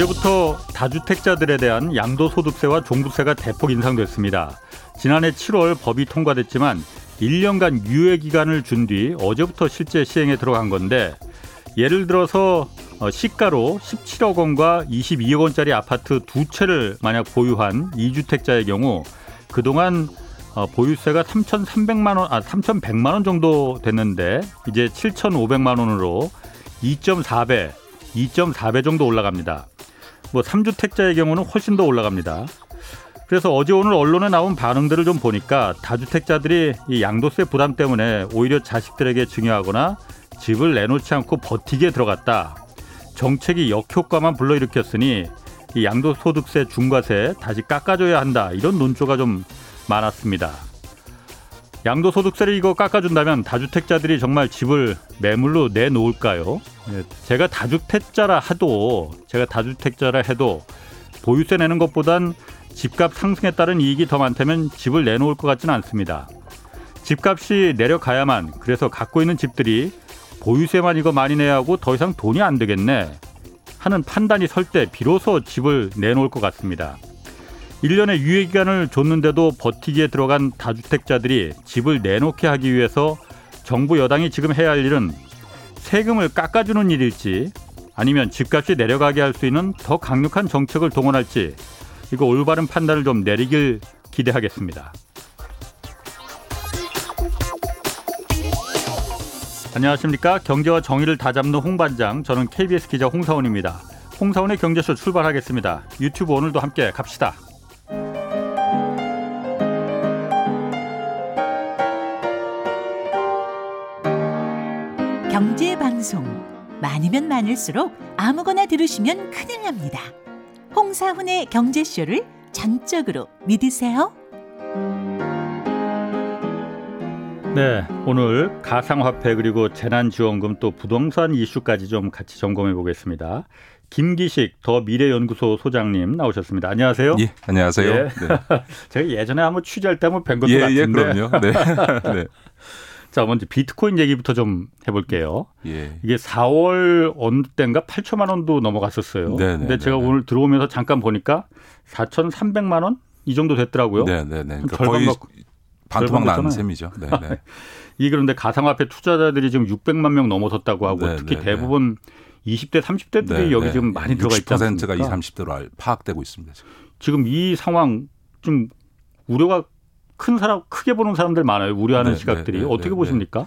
어제부터 다주택자들에 대한 양도소득세와 종부세가 대폭 인상됐습니다. 지난해 7월 법이 통과됐지만 1년간 유예 기간을 준 뒤 어제부터 실제 시행에 들어간 건데 예를 들어서 어, 시가로 17억 원과 22억 원짜리 아파트 두 채를 만약 보유한 2주택자의 경우 그동안 어, 보유세가 3,300만 원, 아 3,100만 원 정도 됐는데 이제 7,500만 원으로 2.4배, 2.4배 정도 올라갑니다. 뭐 3주택자의 경우는 훨씬 더 올라갑니다. 그래서 어제 오늘 언론에 나온 반응들을 좀 보니까 다주택자들이 이 양도세 부담 때문에 오히려 자식들에게 증여하거나 집을 내놓지 않고 버티게 들어갔다. 정책이 역효과만 불러일으켰으니 이 양도소득세 중과세 다시 깎아줘야 한다. 이런 논조가 좀 많았습니다. 양도소득세를 이거 깎아준다면 다주택자들이 정말 집을 매물로 내놓을까요? 예, 제가 다주택자라 해도 제가 다주택자라 해도 보유세 내는 것보단 집값 상승에 따른 이익이 더 많다면 집을 내놓을 것 같지는 않습니다. 집값이 내려가야만 그래서 갖고 있는 집들이 보유세만 이거 많이 내야 하고 더 이상 돈이 안 되겠네 하는 판단이 설 때 비로소 집을 내놓을 것 같습니다. 1년의 유예 기간을 줬는데도 버티기에 들어간 다주택자들이 집을 내놓게 하기 위해서 정부 여당이 지금 해야 할 일은 세금을 깎아주는 일일지 아니면 집값이 내려가게 할 수 있는 더 강력한 정책을 동원할지 이거 올바른 판단을 좀 내리길 기대하겠습니다. 안녕하십니까 경제와 정의를 다잡는 홍반장 저는 KBS 기자 홍사원입니다. 홍사원의 경제쇼 출발하겠습니다. 유튜브 오늘도 함께 갑시다. 방송 많으면 많을수록 아무거나 들으시면 큰일 납니다. 홍사훈의 경제쇼를 전적으로 믿으세요. 네, 오늘 가상화폐 그리고 재난지원금 또 부동산 이슈까지 좀 같이 점검해 보겠습니다. 김기식 더 미래연구소 소장님 나오셨습니다. 안녕하세요. 예, 안녕하세요. 예. 네. 제가 예전에 한번 취재할 때 한번 뵌 것도 예, 같은데. 예, 그럼요. 네. 네. 자, 먼저 비트코인 얘기부터 좀 해볼게요. 예. 이게 4월 어느 때인가 8천만 원도 넘어갔었어요. 네, 네 근데 제가 네, 네. 오늘 들어오면서 잠깐 보니까 4,300만 원 이 정도 됐더라고요. 네, 네, 네. 그러니까 거의 반토막 나는 셈이죠. 네, 네. 이게 그런데 가상화폐 투자자들이 지금 600만 명 넘어섰다고 하고 네, 특히 네, 대부분 20대, 30대들이 여기 지금 많이 들어가 않습니까? 60%가 20, 30대로 파악되고 있습니다. 지금. 지금 이 상황 좀 우려가 큰 사람 크게 보는 사람들 많아요. 우려하는 네, 시각들이 네, 네, 어떻게 네, 보십니까?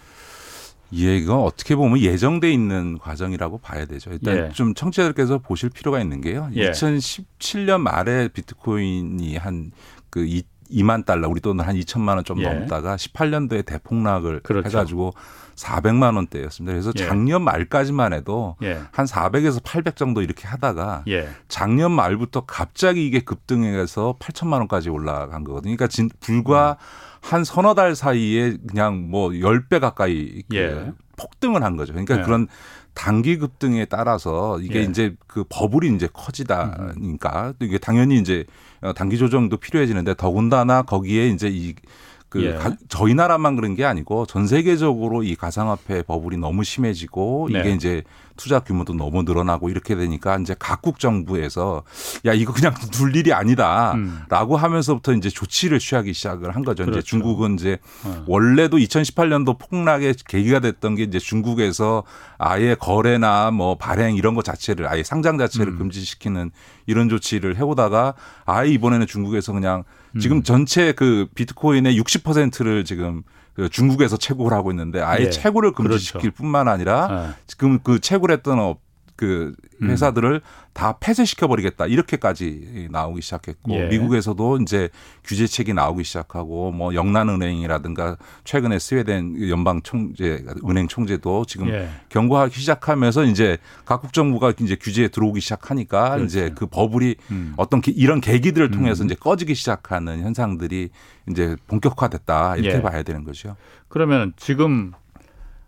예, 이건 어떻게 보면 예정돼 있는 과정이라고 봐야 되죠. 일단 예. 좀 청취자들께서 보실 필요가 있는 게요. 예. 2017년 말에 비트코인이 한그 2만 달러, 우리 돈은 한 2천만 원 좀 넘다가 18년도에 대폭락을 그렇죠. 해가지고 400만 원대였습니다. 그래서 예. 작년 말까지만 해도 예. 한 400에서 800 정도 이렇게 하다가 예. 작년 말부터 갑자기 이게 급등해서 8천만 원까지 올라간 거거든요. 그러니까 진, 불과 음. 한 서너 달 사이에 그냥 뭐 10배 가까이 그 예. 폭등을 한 거죠. 그러니까 예. 그런 단기 급등에 따라서 이게 예. 이제 그 버블이 이제 커지다니까 이게 당연히 이제 단기 조정도 필요해지는데 더군다나 거기에 이제 이 그 예. 저희 나라만 그런 게 아니고 전 세계적으로 이 가상화폐 버블이 너무 심해지고 네. 이게 이제 투자 규모도 너무 늘어나고 이렇게 되니까 이제 각국 정부에서 야 이거 그냥 둘 일이 아니다라고 음. 하면서부터 이제 조치를 취하기 시작을 한 거죠. 그렇죠. 이제 중국은 이제 어. 원래도 2018년도 폭락의 계기가 됐던 게 이제 중국에서 아예 거래나 뭐 발행 이런 것 자체를 아예 상장 자체를 음. 금지시키는 이런 조치를 해오다가 아예 이번에는 중국에서 그냥 지금 음. 전체 그 비트코인의 60%를 지금 그 중국에서 채굴을 하고 있는데 아예 예. 채굴을 금지시킬 그렇죠. 뿐만 아니라 네. 지금 그 채굴했던 업, 그 음. 회사들을 음. 다 폐쇄시켜 버리겠다 이렇게까지 나오기 시작했고 예. 미국에서도 이제 규제책이 나오기 시작하고 뭐 영란은행이라든가 최근에 스웨덴 연방 총재 은행 총재도 지금 예. 경고하기 시작하면서 이제 각국 정부가 이제 규제에 들어오기 시작하니까 그렇지. 이제 그 버블이 음. 어떤 이런 계기들을 통해서 음. 이제 꺼지기 시작하는 현상들이 이제 본격화됐다 이렇게 예. 봐야 되는 거죠. 그러면 지금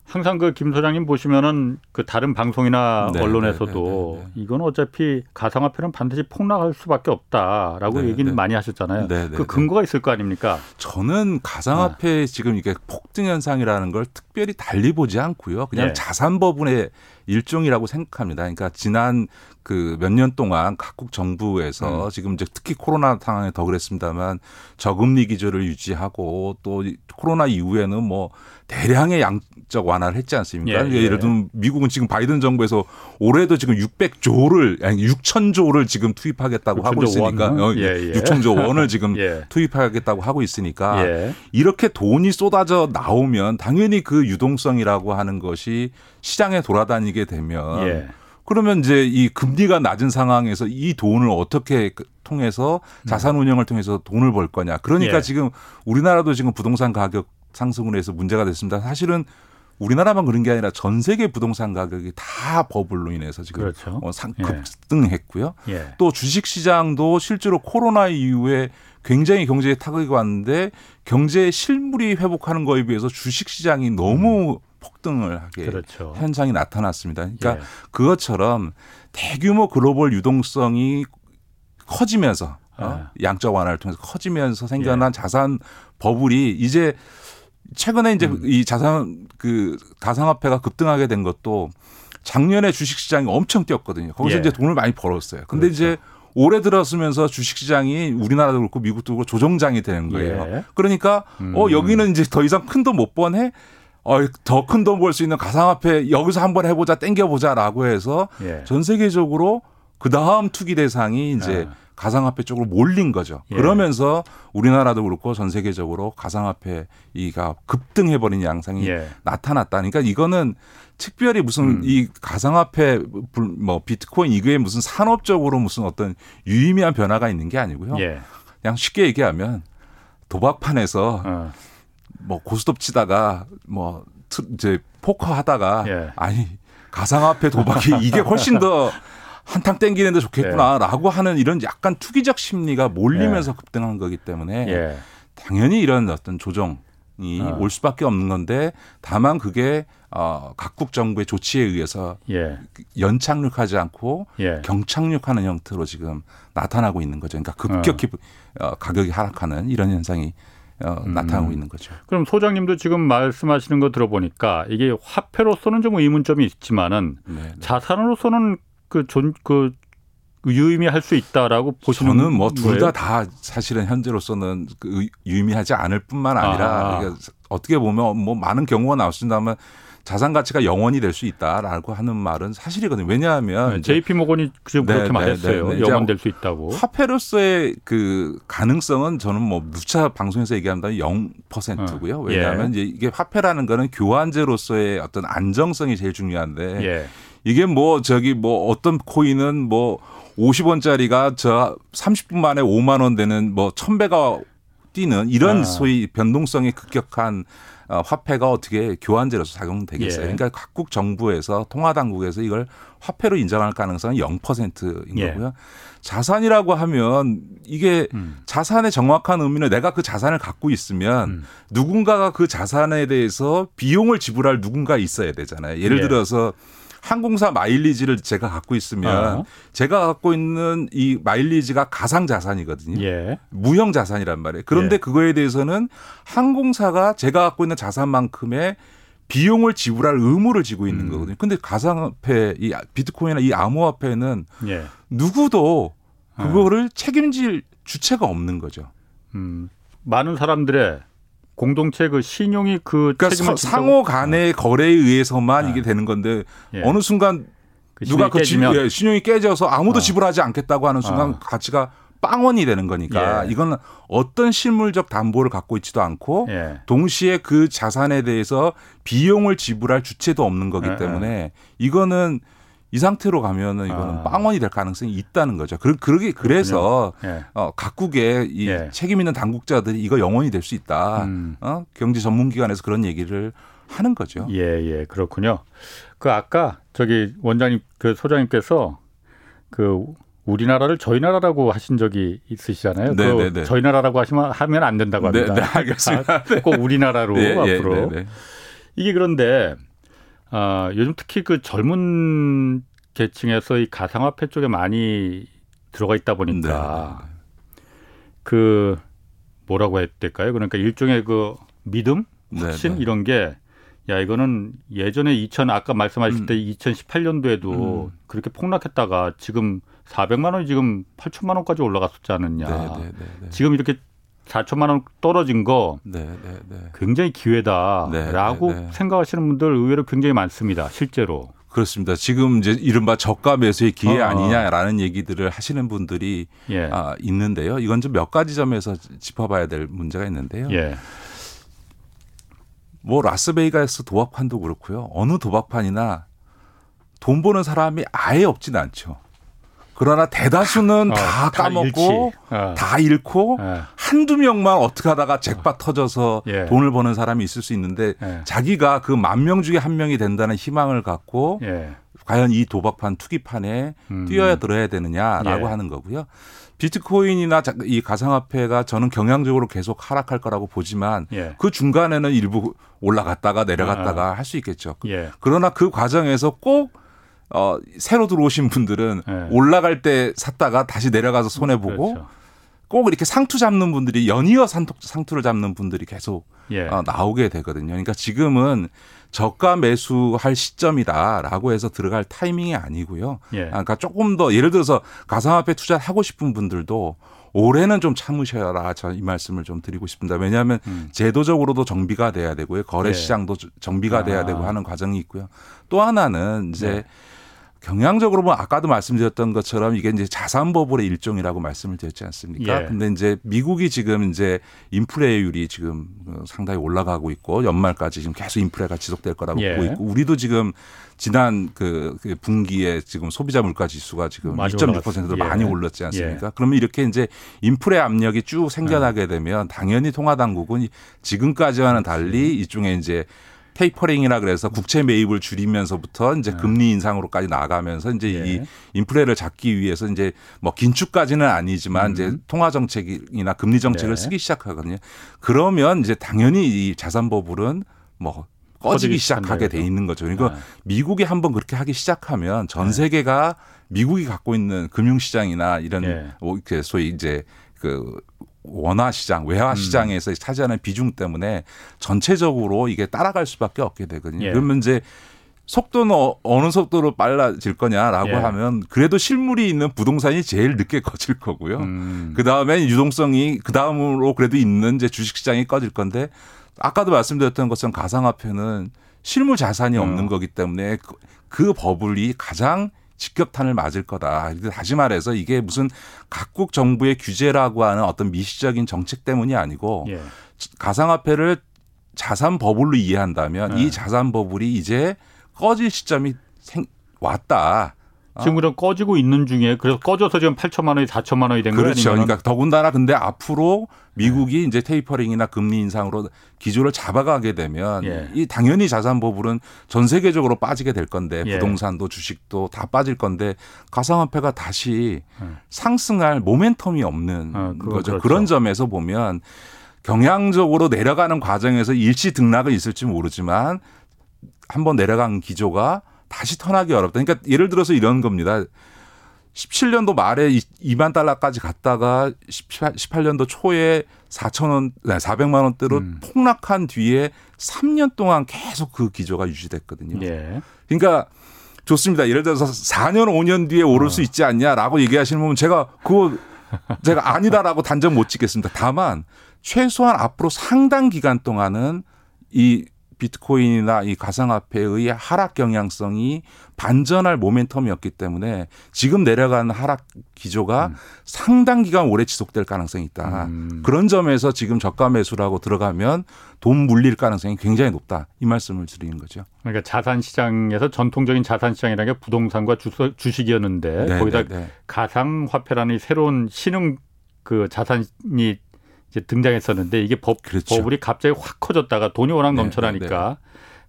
항상 그 김 소장님 보시면은 그 다른 방송이나 네, 언론에서도 네, 네, 네, 이건 어차피 가상화폐는 반드시 폭락할 수밖에 없다라고 네, 얘기는 네. 많이 하셨잖아요. 네, 네, 그 근거가 있을 거 아닙니까? 저는 가상화폐 아. 지금 이게 폭등 현상이라는 걸 특별히 달리 보지 않고요. 그냥 예. 자산 버분의 일종이라고 생각합니다. 그러니까 지난 그 몇 년 동안 각국 정부에서 음. 지금 이제 특히 코로나 상황에 더 그랬습니다만 저금리 기조를 유지하고 또이 코로나 이후에는 뭐 대량의 양 적 완화를 했지 않습니까? 예, 예, 예. 예를 들면 미국은 지금 바이든 정부에서 올해도 지금 600조를 아니 6천조를 지금 투입하겠다고 하고 6천조 있으니까 원? 어, 예, 예. 6천조 원을 지금 예. 투입하겠다고 하고 있으니까 예. 이렇게 돈이 쏟아져 나오면 당연히 그 유동성이라고 하는 것이 시장에 돌아다니게 되면 예. 그러면 이제 이 금리가 낮은 상황에서 이 돈을 어떻게 그- 통해서 자산 운영을 통해서 돈을 벌 거냐. 그러니까 예. 지금 우리나라도 지금 부동산 가격 상승으로 해서 문제가 됐습니다. 사실은 우리나라만 그런 게 아니라 전 세계 부동산 가격이 다 버블로 인해서 지금 그렇죠. 어, 상, 예. 급등했고요. 예. 또 주식 시장도 실제로 코로나 이후에 굉장히 경제에 타격이 왔는데 경제 실물이 회복하는 거에 비해서 주식 시장이 너무 폭등을 하게 그렇죠. 현상이 나타났습니다. 그러니까 예. 그것처럼 대규모 글로벌 유동성이 커지면서 어? 양적 완화를 통해서 커지면서 생겨난 예. 자산 버블이 이제 최근에 이제 음. 이 자산 그 가상화폐가 급등하게 된 것도 작년에 주식 시장이 엄청 뛰었거든요. 거기서 예. 이제 돈을 많이 벌었어요. 근데 그렇죠. 이제 올해 들었으면서 주식 시장이 우리나라도 그렇고 미국도 그렇고 조정장이 되는 거예요. 예. 그러니까 어 음. 여기는 이제 더 이상 큰 돈 못 버네. 어, 더 큰 돈 벌 수 있는 가상화폐 여기서 한번 해보자, 땡겨보자라고 해서 예. 전 세계적으로 그 다음 투기 대상이 이제 아. 가상화폐 쪽으로 몰린 거죠. 예. 그러면서 우리나라도 그렇고 전 세계적으로 가상화폐 이가 급등해 버린 양상이 예. 나타났다. 그러니까 이거는 특별히 무슨 음. 이 가상화폐 불- 뭐 비트코인 이거에 무슨 산업적으로 무슨 어떤 유의미한 변화가 있는 게 아니고요. 예. 그냥 쉽게 얘기하면 도박판에서 어. 뭐 고스톱 치다가 뭐 트- 이제 포커 하다가 예. 아니 가상화폐 도박이 이게 훨씬 더 한탕 땡기는데 좋겠구나라고 하는 이런 약간 투기적 심리가 몰리면서 급등한 거기 때문에 예. 당연히 이런 어떤 조정이 어. 올 수밖에 없는 건데 다만 그게 어 각국 정부의 조치에 의해서 예. 연착륙하지 않고 예. 경착륙하는 형태로 지금 나타나고 있는 거죠. 그러니까 급격히 어, 가격이 하락하는 이런 현상이 어, 음. 나타나고 있는 거죠. 그럼 소장님도 지금 말씀하시는 거 들어보니까 이게 화폐로서는 좀 의문점이 있지만은 네, 네. 자산으로서는 그 존 그 유의미할 수 있다라고 보시는 저는 뭐 둘? 다 다 사실은 현재로서는 그 의- 유의미하지 않을 뿐만 아니라 아. 그러니까 어떻게 보면 뭐 많은 경우가 나왔습니다만 자산 가치가 영 원이 될 수 있다라고 하는 말은 사실이거든요. 왜냐하면 네, JP 모건이 지금 네, 그렇게 네, 말했어요. 네, 네. 영 원 될 수 있다고. 화폐로서의 그 가능성은 저는 뭐 누차 방송에서 얘기한다면 0%고요. 어. 왜냐하면 예. 이제 이게 화폐라는 거는 교환재로서의 어떤 안정성이 제일 중요한데 예. 이게 뭐 저기 뭐 어떤 코인은 뭐 50원짜리가 저 30분 만에 5만 원 되는 뭐 1000배가 뛰는 이런 아. 소위 변동성이 급격한 어, 화폐가 어떻게 교환제로서 작용되겠어요. 예. 그러니까 각국 정부에서 통화 당국에서 이걸 화폐로 인정할 가능성은 0%인 예. 거고요. 자산이라고 하면 이게 음. 자산의 정확한 의미는 내가 그 자산을 갖고 있으면 음. 누군가가 그 자산에 대해서 비용을 지불할 누군가 있어야 되잖아요. 예를 예. 들어서 항공사 마일리지를 제가 갖고 있으면 어. 제가 갖고 있는 이 마일리지가 가상 자산이거든요. 예. 무형 자산이란 말이에요. 그런데 예. 그거에 대해서는 항공사가 제가 갖고 있는 자산만큼의 비용을 지불할 의무를 지고 있는 음. 거거든요. 근데 가상화폐, 이 비트코인이나 이 암호화폐는 예. 누구도 어. 그거를 책임질 주체가 없는 거죠. 음. 많은 사람들의 공동체 그 신용이 그 그러니까 상호 간의 거래에 의해서만 아. 이게 되는 건데 예. 어느 순간 그 누가 그 지, 깨지면 예, 신용이 깨져서 아무도 어. 지불하지 않겠다고 하는 순간 어. 가치가 빵원이 되는 거니까 예. 이건 어떤 실물적 담보를 갖고 있지도 않고 예. 동시에 그 자산에 대해서 비용을 지불할 주체도 없는 거기 예, 때문에 이거는 이 상태로 가면은 이거는 아. 빵원이 될 가능성이 있다는 거죠. 그, 그러게 그래서 예. 어, 각국의 이 예. 책임 있는 당국자들이 이거 영원히 될 수 있다. 음. 어? 경제 전문 기관에서 그런 얘기를 하는 거죠. 예, 예, 그렇군요. 그 아까 저기 원장님 그 소장님께서 그 우리나라를 저희 나라라고 하신 적이 있으시잖아요. 네, 그 네, 네. 저희 나라라고 하시면 하면 안 된다고 네, 합니다. 네, 알겠습니다. 아, 꼭 우리나라로 예, 예, 앞으로 네, 네. 이게 그런데 어, 요즘 특히 그 젊은 계층에서 이 가상화폐 쪽에 많이 들어가 있다 보니까 네. 그 뭐라고 해야 될까요? 그러니까 일종의 그 믿음, 확신 네, 네. 이런 게 야 이거는 예전에 2000 아까 말씀하실 음. 때 2018년도에도 음. 그렇게 폭락했다가 지금 400만 원이 지금 8천만 원까지 올라갔었지 않느냐. 네, 네, 네, 지금 이렇게 4천만 원 떨어진 거 굉장히 기회다라고 생각하시는 분들 의외로 굉장히 많습니다. 실제로. 그렇습니다. 지금 이제 이른바 저가 매수의 기회 어, 어. 아니냐라는 얘기들을 하시는 분들이 예. 아, 있는데요. 이건 좀 몇 가지 점에서 짚어봐야 될 문제가 있는데요. 예. 뭐 라스베이가스 도박판도 그렇고요. 어느 도박판이나 돈 버는 사람이 아예 없진 않죠. 그러나 대다수는 어, 다 까먹고 다, 어. 다 잃고 예. 한두 명만 어떻게 하다가 잭팟 터져서 예. 돈을 버는 사람이 있을 수 있는데 예. 자기가 그 만 명 중에 한 명이 된다는 희망을 갖고 예. 과연 이 도박판 투기판에 음. 뛰어야 들어야 되느냐라고 예. 하는 거고요. 비트코인이나 이 가상화폐가 저는 경향적으로 계속 하락할 거라고 보지만 예. 그 중간에는 일부 올라갔다가 내려갔다가 아. 할수 있겠죠. 그러나 그 과정에서 꼭 어, 새로 들어오신 분들은 네. 올라갈 때 샀다가 다시 내려가서 손해 보고 그렇죠. 꼭 이렇게 상투 잡는 분들이 연이어 상투, 상투 를 잡는 분들이 계속 예. 어, 나오게 되거든요. 그러니까 지금은 저가 매수할 시점이다라고 해서 들어갈 타이밍이 아니고요. 예. 아, 그러니까 조금 더 예를 들어서 가상화폐 투자를 하고 싶은 분들도 올해는 좀 참으셔라. 저 이 말씀을 좀 드리고 싶습니다. 왜냐하면 음. 제도적으로도 정비가 돼야 되고요. 거래 예. 시장도 정비가 돼야 아. 되고 하는 과정이 있고요. 또 하나는 이제 네. 경향적으로 뭐 아까도 말씀드렸던 것처럼 이게 이제 자산 버블의 일종이라고 말씀을 드렸지 않습니까? 예. 근데 이제 미국이 지금 이제 인플레율이 지금 상당히 올라가고 있고 연말까지 지금 계속 인플레가 지속될 거라고 예. 보고 있고 우리도 지금 지난 그, 그 분기에 지금 소비자 물가 지수가 지금 2.6%도 예. 많이 올랐지 않습니까? 예. 그러면 이렇게 이제 인플레 압력이 쭉 생겨나게 되면 당연히 통화 당국은 지금까지와는 달리 이중에 이제 테이퍼링이라 그래서 국채 매입을 줄이면서부터 이제 네. 금리 인상으로까지 나가면서 이제 예. 이 인플레를 잡기 위해서 이제 뭐 긴축까지는 아니지만 음. 이제 통화 정책이나 금리 정책을 네. 쓰기 시작하거든요. 그러면 이제 당연히 이 자산 버블은 뭐 꺼지기 시작하게 돼 있는 거죠. 그리고 네. 미국이 한번 그렇게 하기 시작하면 전 네. 세계가 미국이 갖고 있는 금융시장이나 이런 네. 소위 이제 그 원화 시장, 외화 음. 시장에서 음. 차지하는 비중 때문에 전체적으로 이게 따라갈 수밖에 없게 되거든요. 예. 그러면 이제 속도는 어, 어느 속도로 빨라질 거냐라고 예. 하면 그래도 실물이 있는 부동산이 제일 늦게 꺼질 거고요. 음. 그 다음에 유동성이 그 다음으로 그래도 있는 이제 주식 시장이 꺼질 건데 아까도 말씀드렸던 것처럼 가상화폐는 실물 자산이 없는 어. 거기 때문에 그, 그 버블이 가장 직격탄을 맞을 거다. 다시 말해서 이게 무슨 각국 정부의 규제라고 하는 어떤 미시적인 정책 때문이 아니고 예. 가상화폐를 자산 버블로 이해한다면 예. 이 자산 버블이 이제 꺼질 시점이 생, 왔다. 어? 지금 그럼 꺼지고 있는 중에 그래서 꺼져서 지금 8천만 원이 4천만 원이 된 거예요. 그렇죠. 그러니까 더군다나 근데 앞으로 미국이 네. 이제 테이퍼링이나 금리 인상으로 기조를 잡아가게 되면 예. 이 당연히 자산 버블은 전 세계적으로 빠지게 될 건데 예. 부동산도 주식도 다 빠질 건데 가상화폐가 다시 예. 상승할 모멘텀이 없는 아, 거죠. 그렇죠. 그런 점에서 보면 경향적으로 내려가는 과정에서 일시 등락은 있을지 모르지만 한번 내려간 기조가 다시 턴하기 어렵다. 그러니까 예를 들어서 이런 겁니다. 17년도 말에 2만 달러까지 갔다가 18, 년도 초에 4천 원, 400만 원대로 음. 폭락한 뒤에 3년 동안 계속 그 기조가 유지됐거든요. 예. 그러니까 좋습니다. 예를 들어서 4년, 5년 뒤에 오를 어. 수 있지 않냐라고 얘기하시는 분은 제가 그거 제가 아니다라고 단정 못 짓겠습니다. 다만 최소한 앞으로 상당 기간 동안은 이 비트코인이나 이 가상화폐의 하락 경향성이 반전할 모멘텀이었기 때문에 지금 내려간 하락 기조가 음. 상당 기간 오래 지속될 가능성이 있다. 음. 그런 점에서 지금 저가 매수라고 들어가면 돈 물릴 가능성이 굉장히 높다. 이 말씀을 드리는 거죠. 그러니까 자산 시장에서 전통적인 자산 시장이라는 게 부동산과 주식이었는데 네, 거기다 네, 네. 가상화폐라는 새로운 신흥 그 자산이 등장했었는데 이게 법 그렇죠. 버블이 갑자기 확 커졌다가 돈이 워낙 네, 넘쳐나니까 네, 네.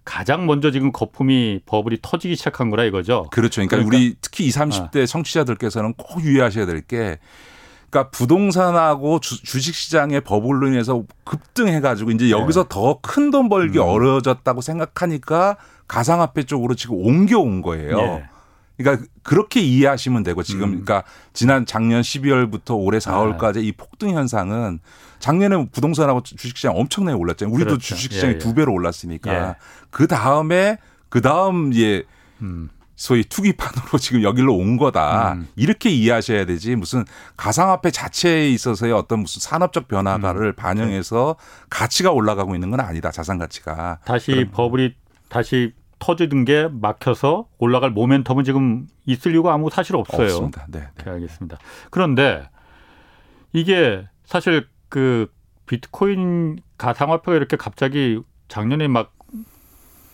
가장 먼저 지금 거품이 버블이 터지기 시작한 거라 이거죠. 그렇죠. 그러니까, 그러니까 우리 특히 20, 30대 아. 청취자들께서는 꼭 유의하셔야 될 게 그러니까 부동산하고 주, 식 시장의 버블로 인해서 급등해 가지고 이제 여기서 네. 더큰 돈 벌기 음. 어려워졌다고 생각하니까 가상화폐 쪽으로 지금 옮겨온 거예요. 예. 그러니까 그렇게 이해하시면 되고 지금 음. 그러니까 지난 작년 12월부터 올해 4월까지 아. 이 폭등 현상은 작년에 부동산하고 주식시장 엄청나게 올랐잖아요. 우리도 그렇죠. 주식시장이 예, 예. 두 배로 올랐으니까 예. 그 다음에 그 다음 예 음. 소위 투기판으로 지금 여기로 온 거다. 음. 이렇게 이해하셔야 되지 무슨 가상화폐 자체에 있어서의 어떤 무슨 산업적 변화가를 음. 반영해서 가치가 올라가고 있는 건 아니다. 자산 가치가. 다시 버블이 다시 터지던 게 막혀서 올라갈 모멘텀은 지금 있을 이유가 아무 사실 없어요. 없습니다. 네, 네. 알겠습니다. 그런데 이게 사실 그 비트코인 가상화폐가 이렇게 갑자기 작년에 막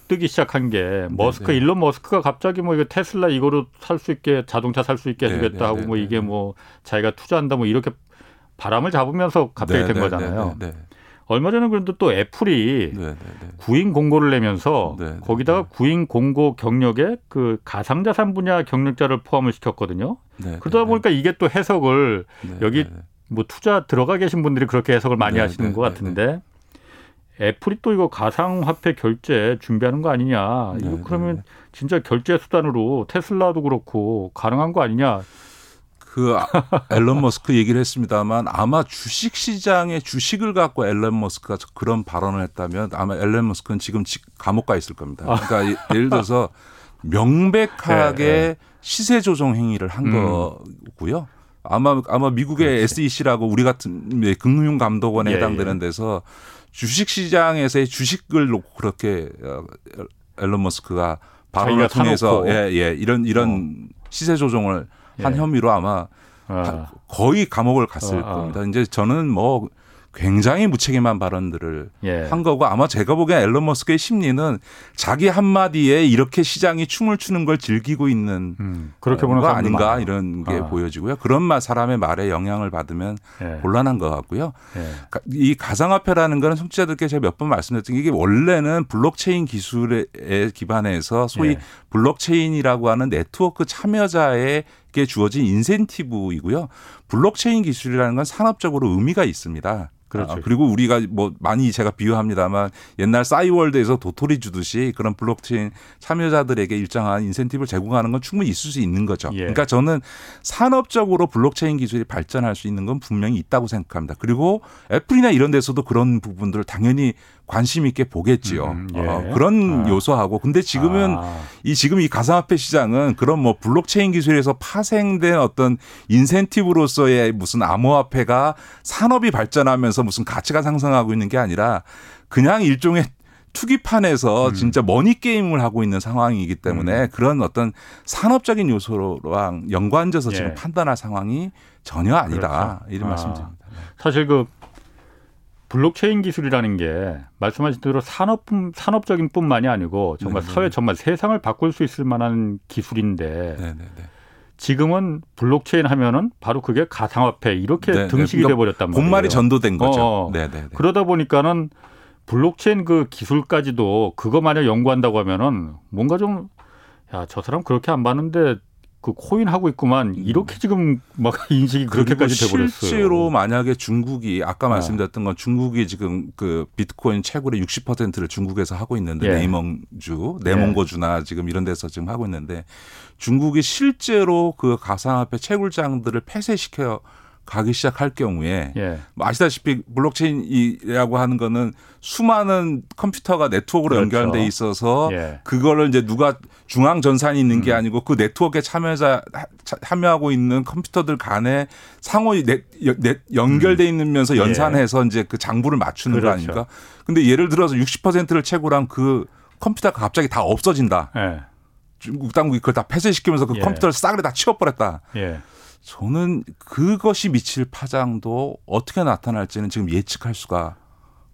뜨기 시작한 게 네, 머스크 네네. 일론 머스크가 갑자기 뭐 이거 테슬라 이거로 살 수 있게 자동차 살 수 있게 네, 해주겠다 네네. 하고 뭐 이게 뭐 자기가 투자한다 뭐 이렇게 바람을 잡으면서 갑자기 네네. 된 거잖아요. 얼마 전에 그런데 또 애플이. 구인 공고를 내면서. 거기다가 구인 공고 경력에 그 가상자산 분야 경력자를 포함을 시켰거든요. 그러다 보니까 이게 또 해석을. 여기 뭐 투자 들어가 계신 분들이 그렇게 해석을 많이 하시는 것 같은데 애플이 또 이거 가상화폐 결제 준비하는 거 아니냐. 이거 그러면 진짜 결제 수단으로 테슬라도 그렇고 가능한 거 아니냐. 그 앨런 머스크 얘기를 했습니다만 아마 주식 시장에 주식을 갖고 앨런 머스크가 그런 발언을 했다면 아마 앨런 머스크는 지금 감옥 가 있을 겁니다. 아. 그러니까 예를 들어서 명백하게 네, 네. 시세 조정 행위를 한 음. 거고요. 아마 아마 미국의 그렇지. SEC라고 우리 같은 금융 감독원에 예, 해당되는 예. 데서 주식 시장에서의 주식을 놓고 그렇게 어, 앨런 머스크가 발언을 통해서 예, 예, 이런 이런 어. 시세 조정을 한 예. 혐의로 아마 아. 거의 감옥을 갔을 아, 아. 겁니다. 이제 저는 뭐 굉장히 무책임한 발언들을 예. 한 거고 아마 제가 보기엔 앨런 머스크의 심리는 자기 한마디에 이렇게 시장이 춤을 추는 걸 즐기고 있는 음, 그렇게 보는 거 아닌가 많아요. 이런 게 아. 보여지고요. 그런 말 사람의 말에 영향을 받으면 예. 곤란한 것 같고요. 예. 이 가상화폐라는 거는 청취자들께 제가 몇 번 말씀드렸던 게 이게 원래는 블록체인 기술에 기반해서 소위 예. 블록체인이라고 하는 네트워크 참여자에게 주어진 인센티브이고요. 블록체인 기술이라는 건 산업적으로 의미가 있습니다. 그렇죠. 아, 그리고 우리가 뭐 많이 제가 비유합니다만 옛날 싸이월드에서 도토리 주듯이 그런 블록체인 참여자들에게 일정한 인센티브를 제공하는 건 충분히 있을 수 있는 거죠. 예. 그러니까 저는 산업적으로 블록체인 기술이 발전할 수 있는 건 분명히 있다고 생각합니다. 그리고 애플이나 이런 데서도 그런 부분들을 당연히 관심 있게 보겠지요. 음, 예. 어, 그런 아. 요소하고 근데 지금은 아. 이 지금 이 가상화폐 시장은 그런 뭐 블록체인 기술에서 파생된 어떤 인센티브로서의 무슨 암호화폐가 산업이 발전하면서 무슨 가치가 상승하고 있는 게 아니라 그냥 일종의 투기판에서 음. 진짜 머니 게임을 하고 있는 상황이기 때문에 음. 그런 어떤 산업적인 요소랑 연관져서 예. 지금 판단할 상황이 전혀 아니다 그렇죠. 이런 아. 말씀드립니다. 사실 그 블록체인 기술이라는 게 말씀하신 대로 산업 산업적인 뿐만이 아니고 정말 네네. 사회 정말 세상을 바꿀 수 있을 만한 기술인데 네네네. 지금은 블록체인 하면은 바로 그게 가상화폐 이렇게 네네. 등식이 그러니까 돼 버렸단 말이에요. 본말이 전도된 거죠. 어, 네네. 그러다 보니까는 블록체인 그 기술까지도 그거 만약 연구한다고 하면은 뭔가 좀 야, 저 사람 그렇게 안 봤는데 그 코인 하고 있구만 이렇게 지금 막 인식이 그렇게까지 돼버렸어요. 실제로 만약에 중국이 아까 네. 말씀드렸던 건 중국이 지금 그 비트코인 채굴의 60%를 중국에서 하고 있는데 예. 네이멍주, 네몽고주나 예. 지금 이런 데서 지금 하고 있는데 중국이 실제로 그 가상화폐 채굴장들을 폐쇄시켜 가기 시작할 경우에 예. 뭐 아시다시피 블록체인이라고 하는 거는 수많은 컴퓨터가 네트워크로 그렇죠. 연결돼 있어서 예. 그거를 이제 누가 중앙 전산이 있는 게 음. 아니고 그 네트워크에 참여자 참여하고 있는 컴퓨터들 간에 상호 네, 네, 연결돼 음. 있으면서 연산해서 예. 이제 그 장부를 맞추는 그렇죠. 거 아닙니까? 근데 예를 들어서 60%를 채굴한 그 컴퓨터가 갑자기 다 없어진다. 예. 중국 당국이 그걸 다 폐쇄시키면서 그 예. 컴퓨터를 싸그리 다 치워버렸다. 예. 저는 그것이 미칠 파장도 어떻게 나타날지는 지금 예측할 수가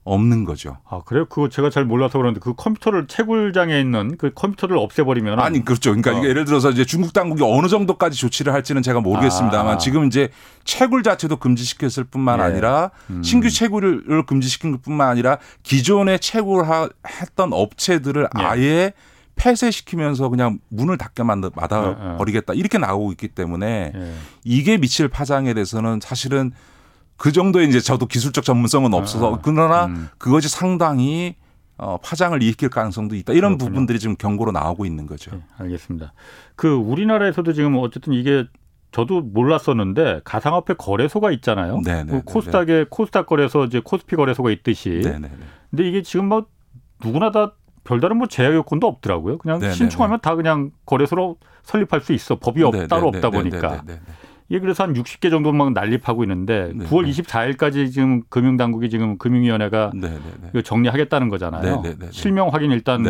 없는 거죠. 아, 그래요? 그거 제가 잘 몰라서 그러는데 그 컴퓨터를 채굴장에 있는 그 컴퓨터를 없애버리면 아니 그렇죠. 그러니까 어. 예를 들어서 이제 중국 당국이 어느 정도까지 조치를 할지는 제가 모르겠습니다만 아. 지금 이제 채굴 자체도 금지시켰을 뿐만 예. 아니라 음. 신규 채굴을 금지시킨 것뿐만 아니라 기존에 채굴했던 업체들을 예. 아예 폐쇄시키면서 그냥 문을 닫게 만들 받아 네, 네. 버리겠다 이렇게 나오고 있기 때문에 네. 이게 미칠 파장에 대해서는 사실은 그 정도의 이제 저도 기술적 전문성은 없어서 그러나 음. 그것이 상당히 어, 파장을 일으킬 가능성도 있다. 이런 그렇군요. 부분들이 지금 경고로 나오고 있는 거죠. 네, 알겠습니다. 그 우리나라에서도 지금 어쨌든 이게 저도 몰랐었는데 가상화폐 거래소가 있잖아요. 네네. 네, 그 네, 코스닥에 코스닥 거래소 이제 코스피 거래소가 있듯이. 네네. 근데 이게 지금 뭐 누구나 다 별다른 뭐 제약 요건도 없더라고요. 그냥 네네네. 신청하면 다 그냥 거래소로 설립할 수 있어. 법이 없, 따로 없다 보니까. 네네네. 예, 그래서 한 60개 정도 막 난립하고 있는데 네 9월 24일까지 지금 금융당국이 지금 금융위원회가 네, 네, 네. 정리하겠다는 거잖아요. 네네네. 실명 확인 일단.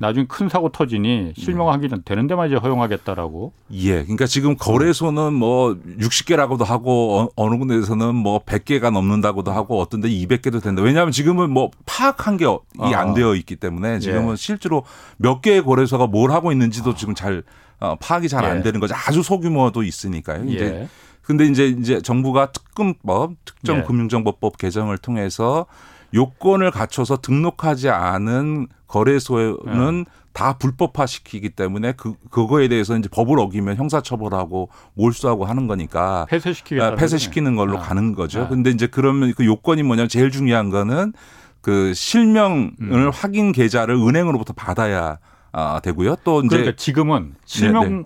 나중에 큰 사고 터지니 실명 확인은 되는 데만 이제 허용하겠다라고. 예, 그러니까 지금 거래소는 뭐 60개라고도 하고 어, 느 군데에서는 뭐 100개가 넘는다고도 하고 어떤 데 200개도 된다. 왜냐하면 지금은 뭐 파악한 게안 되어 있기 때문에 지금은 예. 실제로 몇 개의 거래소가 뭘 하고 있는지도 지금 잘 어, 파악이 잘안 예. 되는 거죠. 아주 소규모도 있으니까요. 이제 예. 근데 이제 이제 정부가 특금법 특정 예. 금융정보법 개정을 통해서 요건을 갖춰서 등록하지 않은 거래소는 예. 다 불법화시키기 때문에 그 그거에 대해서 이제 법을 어기면 형사처벌하고 몰수하고 하는 거니까 폐쇄시키기 아, 폐쇄시키는 걸로 아. 가는 거죠. 아. 근데 이제 그러면 그 요건이 뭐냐면 제일 중요한 거는 그 실명을 음. 확인 계좌를 은행으로부터 받아야 아, 되고요. 또 이제 그러니까 지금은 실명 네네. 네.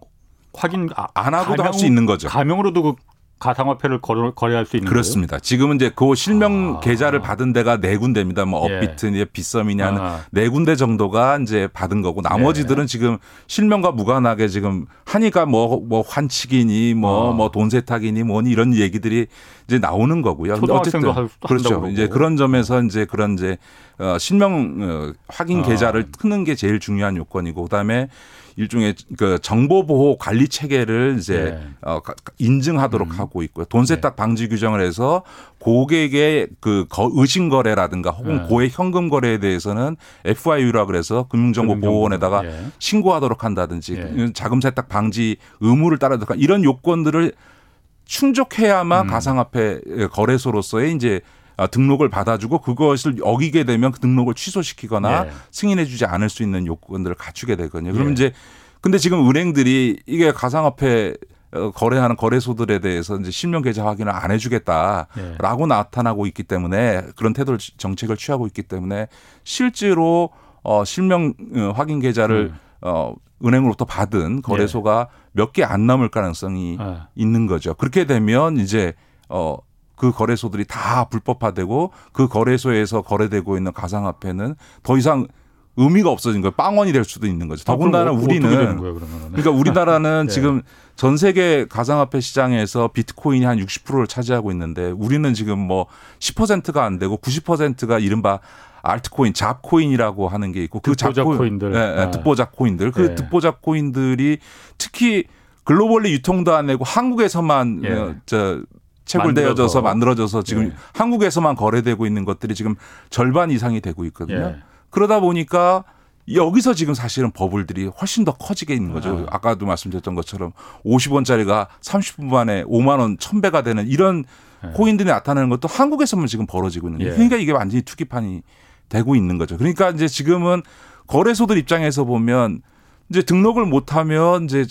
확인 아, 안 하고도 할 수 있는 거죠. 가명으로도 그 가상화폐를 거래, 할 수 있는 그렇습니다. 거예요? 지금은 이제 그 실명 아. 계좌를 받은 데가 네 군데입니다. 뭐 예. 업비트, 예. 비썸이냐 하는 아. 네 군데 정도가 이제 받은 거고 나머지들은 예. 지금 실명과 무관하게 지금 하니까 뭐뭐 뭐 환치기니 뭐뭐 아. 뭐돈 세탁이니 뭐니 이런 얘기들이 이제 나오는 거고요. 초등학생도 어쨌든 그렇죠. 이제 그런 점에서 이제 그런 이제 어 실명 어, 확인 아. 계좌를 아. 트는 게 제일 중요한 요건이고 그다음에 일종의 그 정보 보호 관리 체계를 이제 네. 어, 인증하도록 음. 하고 있고요. 돈 세탁 네. 방지 규정을 해서 고객의 그 의심 거래라든가 혹은 네. 고액 현금 거래에 대해서는 FIU라 그래서 금융정보보호원에다가 예. 신고하도록 한다든지 예. 자금 세탁 방지 의무를 따르든가 이런 요건들을 충족해야만 음. 가상화폐 거래소로서의 이제 아, 등록을 받아주고 그것을 어기게 되면 그 등록을 취소시키거나 예. 승인해주지 않을 수 있는 요건들을 갖추게 되거든요. 그러면 예. 이제 근데 지금 은행들이 이게 가상화폐 어, 거래하는 거래소들에 대해서 이제 실명 계좌 확인을 안 해주겠다라고 예. 나타나고 있기 때문에 그런 태도를 정책을 취하고 있기 때문에 실제로 어 실명 어, 확인 계좌를 음. 어 은행으로부터 받은 거래소가 예. 몇개 안 남을 가능성이 아. 있는 거죠. 그렇게 되면 이제 어 그 거래소들이 다 불법화되고 그 거래소에서 거래되고 있는 가상화폐는 더 이상 의미가 없어진 거예요. 빵원이 될 수도 있는 거죠. 더군다나 뭐, 우리는 거예요, 그러니까 우리나라는 네. 지금 전 세계 가상화폐 시장에서 비트코인이 한 60%를 차지하고 있는데 우리는 지금 뭐 10%가 안 되고 90%가 이른바 알트코인, 잡코인이라고 하는 게 있고 그 잡코인 들, 네, 네. 듣보잡 코인들, 그 네. 듣보잡 코인들이 특히 글로벌리 유통도 안 되고 한국에서만 예. 어, 저 채굴되어져서 만들어져서 지금 예. 한국에서만 거래되고 있는 것들이 지금 절반 이상이 되고 있거든요. 예. 그러다 보니까 여기서 지금 사실은 버블들이 훨씬 더 커지게 있는 거죠. 아. 아까도 말씀드렸던 것처럼 50원짜리가 30분 만에 5만 원 1000배가 되는 이런 예. 코인들이 나타나는 것도 한국에서만 지금 벌어지고 있는 거예요. 예. 그러니까 이게 완전히 투기판이 되고 있는 거죠. 그러니까 이제 지금은 거래소들 입장에서 보면 이제 등록을 못하면 이제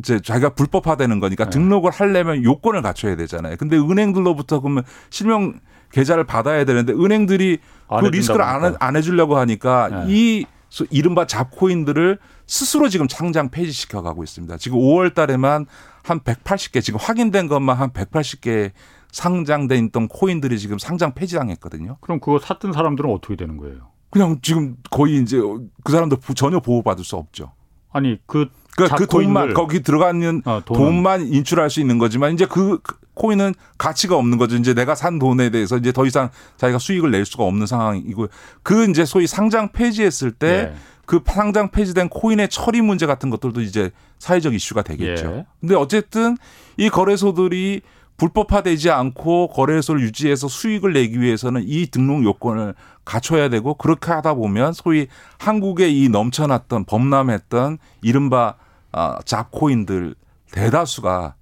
이제 자기가 불법화되는 거니까 네. 등록을 하려면 요건을 갖춰야 되잖아요. 근데 은행들로부터 그러면 실명 계좌를 받아야 되는데 은행들이 그 리스크를 안, 안 해주려고 하니까 네. 이 이른바 잡코인들을 스스로 지금 상장 폐지시켜 가고 있습니다. 지금 5월 달에만 한 180개 지금 확인된 것만 한 180개 상장돼 있던 코인들이 지금 상장 폐지당했거든요. 그럼 그거 샀던 사람들은 어떻게 되는 거예요? 그냥 지금 거의 이제 그 사람들 전혀 보호받을 수 없죠. 아니 그 그러니까 그 돈만 거기 들어가는 어, 돈만 인출할 수 있는 거지만 이제 그 코인은 가치가 없는 거죠. 이제 내가 산 돈에 대해서 이제 더 이상 자기가 수익을 낼 수가 없는 상황이고 그 이제 소위 상장 폐지했을 때그 네. 상장 폐지된 코인의 처리 문제 같은 것들도 이제 사회적 이슈가 되겠죠. 예. 근데 어쨌든 이 거래소들이 불법화되지 않고 거래소를 유지해서 수익을 내기 위해서는 이 등록 요건을 갖춰야 되고 그렇게 하다 보면 소위 한국에 이 넘쳐났던 범람했던 이른바 아, 잡코인들 대다수가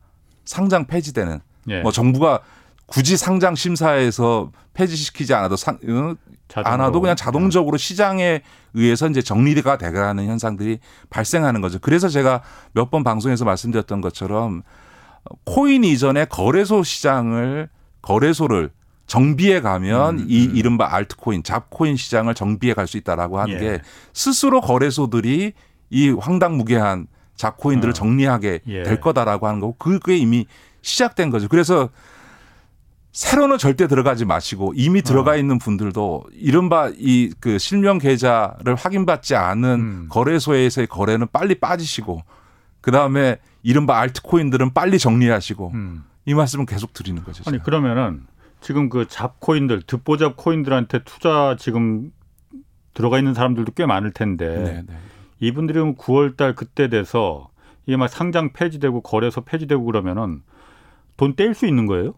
상장 폐지되는 예. 뭐 정부가 굳이 상장 심사에서 폐지시키지 않아도 상, 어, 않아도 그냥 자동적으로 시장에 의해서 이제 정리가 돼가는 현상들이 발생하는 거죠. 그래서 제가 몇 번 방송에서 말씀드렸던 것처럼 코인 이전에 거래소 시장을 거래소를 정비에 가면 음, 이 음. 이른바 알트코인, 잡코인 시장을 정비해 갈 수 있다라고 하는 예. 게 스스로 거래소들이 이 황당무계한 잡코인들을 어. 정리하게 예. 될 거다라고 하는 거고 그게 이미 시작된 거죠. 그래서 새로는 절대 들어가지 마시고 이미 들어가 어. 있는 분들도 이른바 이 그 실명 계좌를 확인받지 않은 음. 거래소에서의 거래는 빨리 빠지시고 그 다음에 이른바 알트코인들은 빨리 정리하시고 음. 이 말씀은 계속 드리는 거죠. 제가. 아니 그러면은 지금 그 잡코인들 듣보잡 코인들한테 투자 지금 들어가 있는 사람들도 꽤 많을 텐데 네네. 네. 이분들은 9월달 그때 돼서 이게 막 상장 폐지되고 거래소 폐지되고 그러면은 돈 떼일 수 있는 거예요?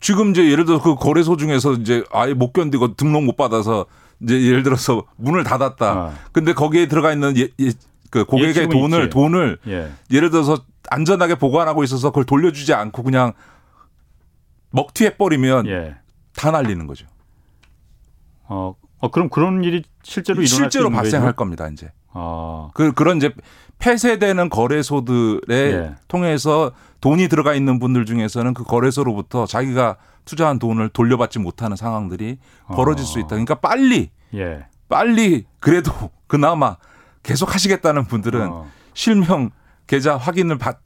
지금 이제 예를 들어 그 거래소 중에서 이제 아예 못 견디고 등록 못 받아서 이제 예를 들어서 문을 닫았다. 아. 근데 거기에 들어가 있는 예, 예, 그 고객의 돈을 있지. 돈을 예. 예를 들어서 안전하게 보관하고 있어서 그걸 돌려주지 않고 그냥 먹튀해 버리면 예. 다 날리는 거죠. 어, 어 그럼 그런 일이 실제로 실제로 발생할 거죠? 겁니다. 이제. 아. 그 그런 이제 폐쇄되는 거래소들에 예. 통해서 돈이 들어가 있는 분들 중에서는 그 거래소로부터 자기가 투자한 돈을 돌려받지 못하는 상황들이 벌어질 어. 수 있다. 그러니까 빨리 예. 빨리 그래도 그나마 계속 하시겠다는 분들은 어. 실명 계좌 확인을 받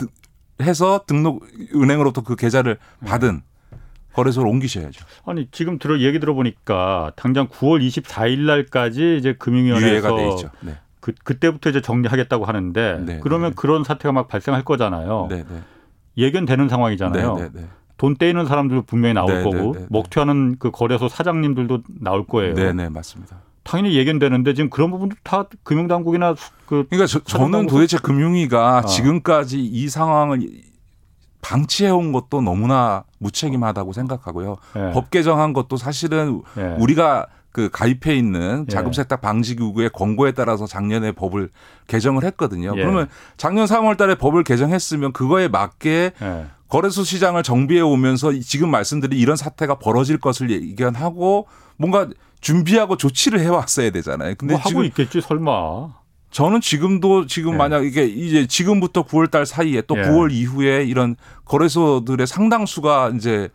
해서 등록 은행으로부터 그 계좌를 받은 예. 거래소로 옮기셔야죠. 아니 지금 들어 얘기 들어보니까 당장 9월 24일 날까지 이제 금융위원회에서 네. 그 그때부터 이제 정리하겠다고 하는데 네, 그러면 네. 그런 사태가 막 발생할 거잖아요. 네, 네. 예견되는 상황이잖아요. 네, 네, 네. 돈 떼이는 사람들도 분명히 나올 네, 거고 네, 네, 먹튀하는 그 거래소 사장님들도 나올 거예요. 네, 네, 맞습니다. 당연히 예견되는데 지금 그런 부분도 다 금융당국이나 그 그러니까 저, 는 도대체 금융위가 아. 지금까지 이 상황을 방치해 온 것도 너무나 무책임하다고 생각하고요. 네. 법 개정한 것도 사실은 네. 우리가 그 가입해 있는 자금 세탁 방지 기구의 권고에 따라서 작년에 법을 개정을 했거든요. 예. 그러면 작년 3월 달에 법을 개정했으면 그거에 맞게 예. 거래소 시장을 정비해 오면서 지금 말씀드린 이런 사태가 벌어질 것을 예견하고 뭔가 준비하고 조치를 해 왔어야 되잖아요. 근데 뭐 하고 있겠지 설마. 저는 지금도 지금 예. 만약 이게 이제 지금부터 9월 달 사이에 또 예. 9월 이후에 이런 거래소들의 상당수가 이제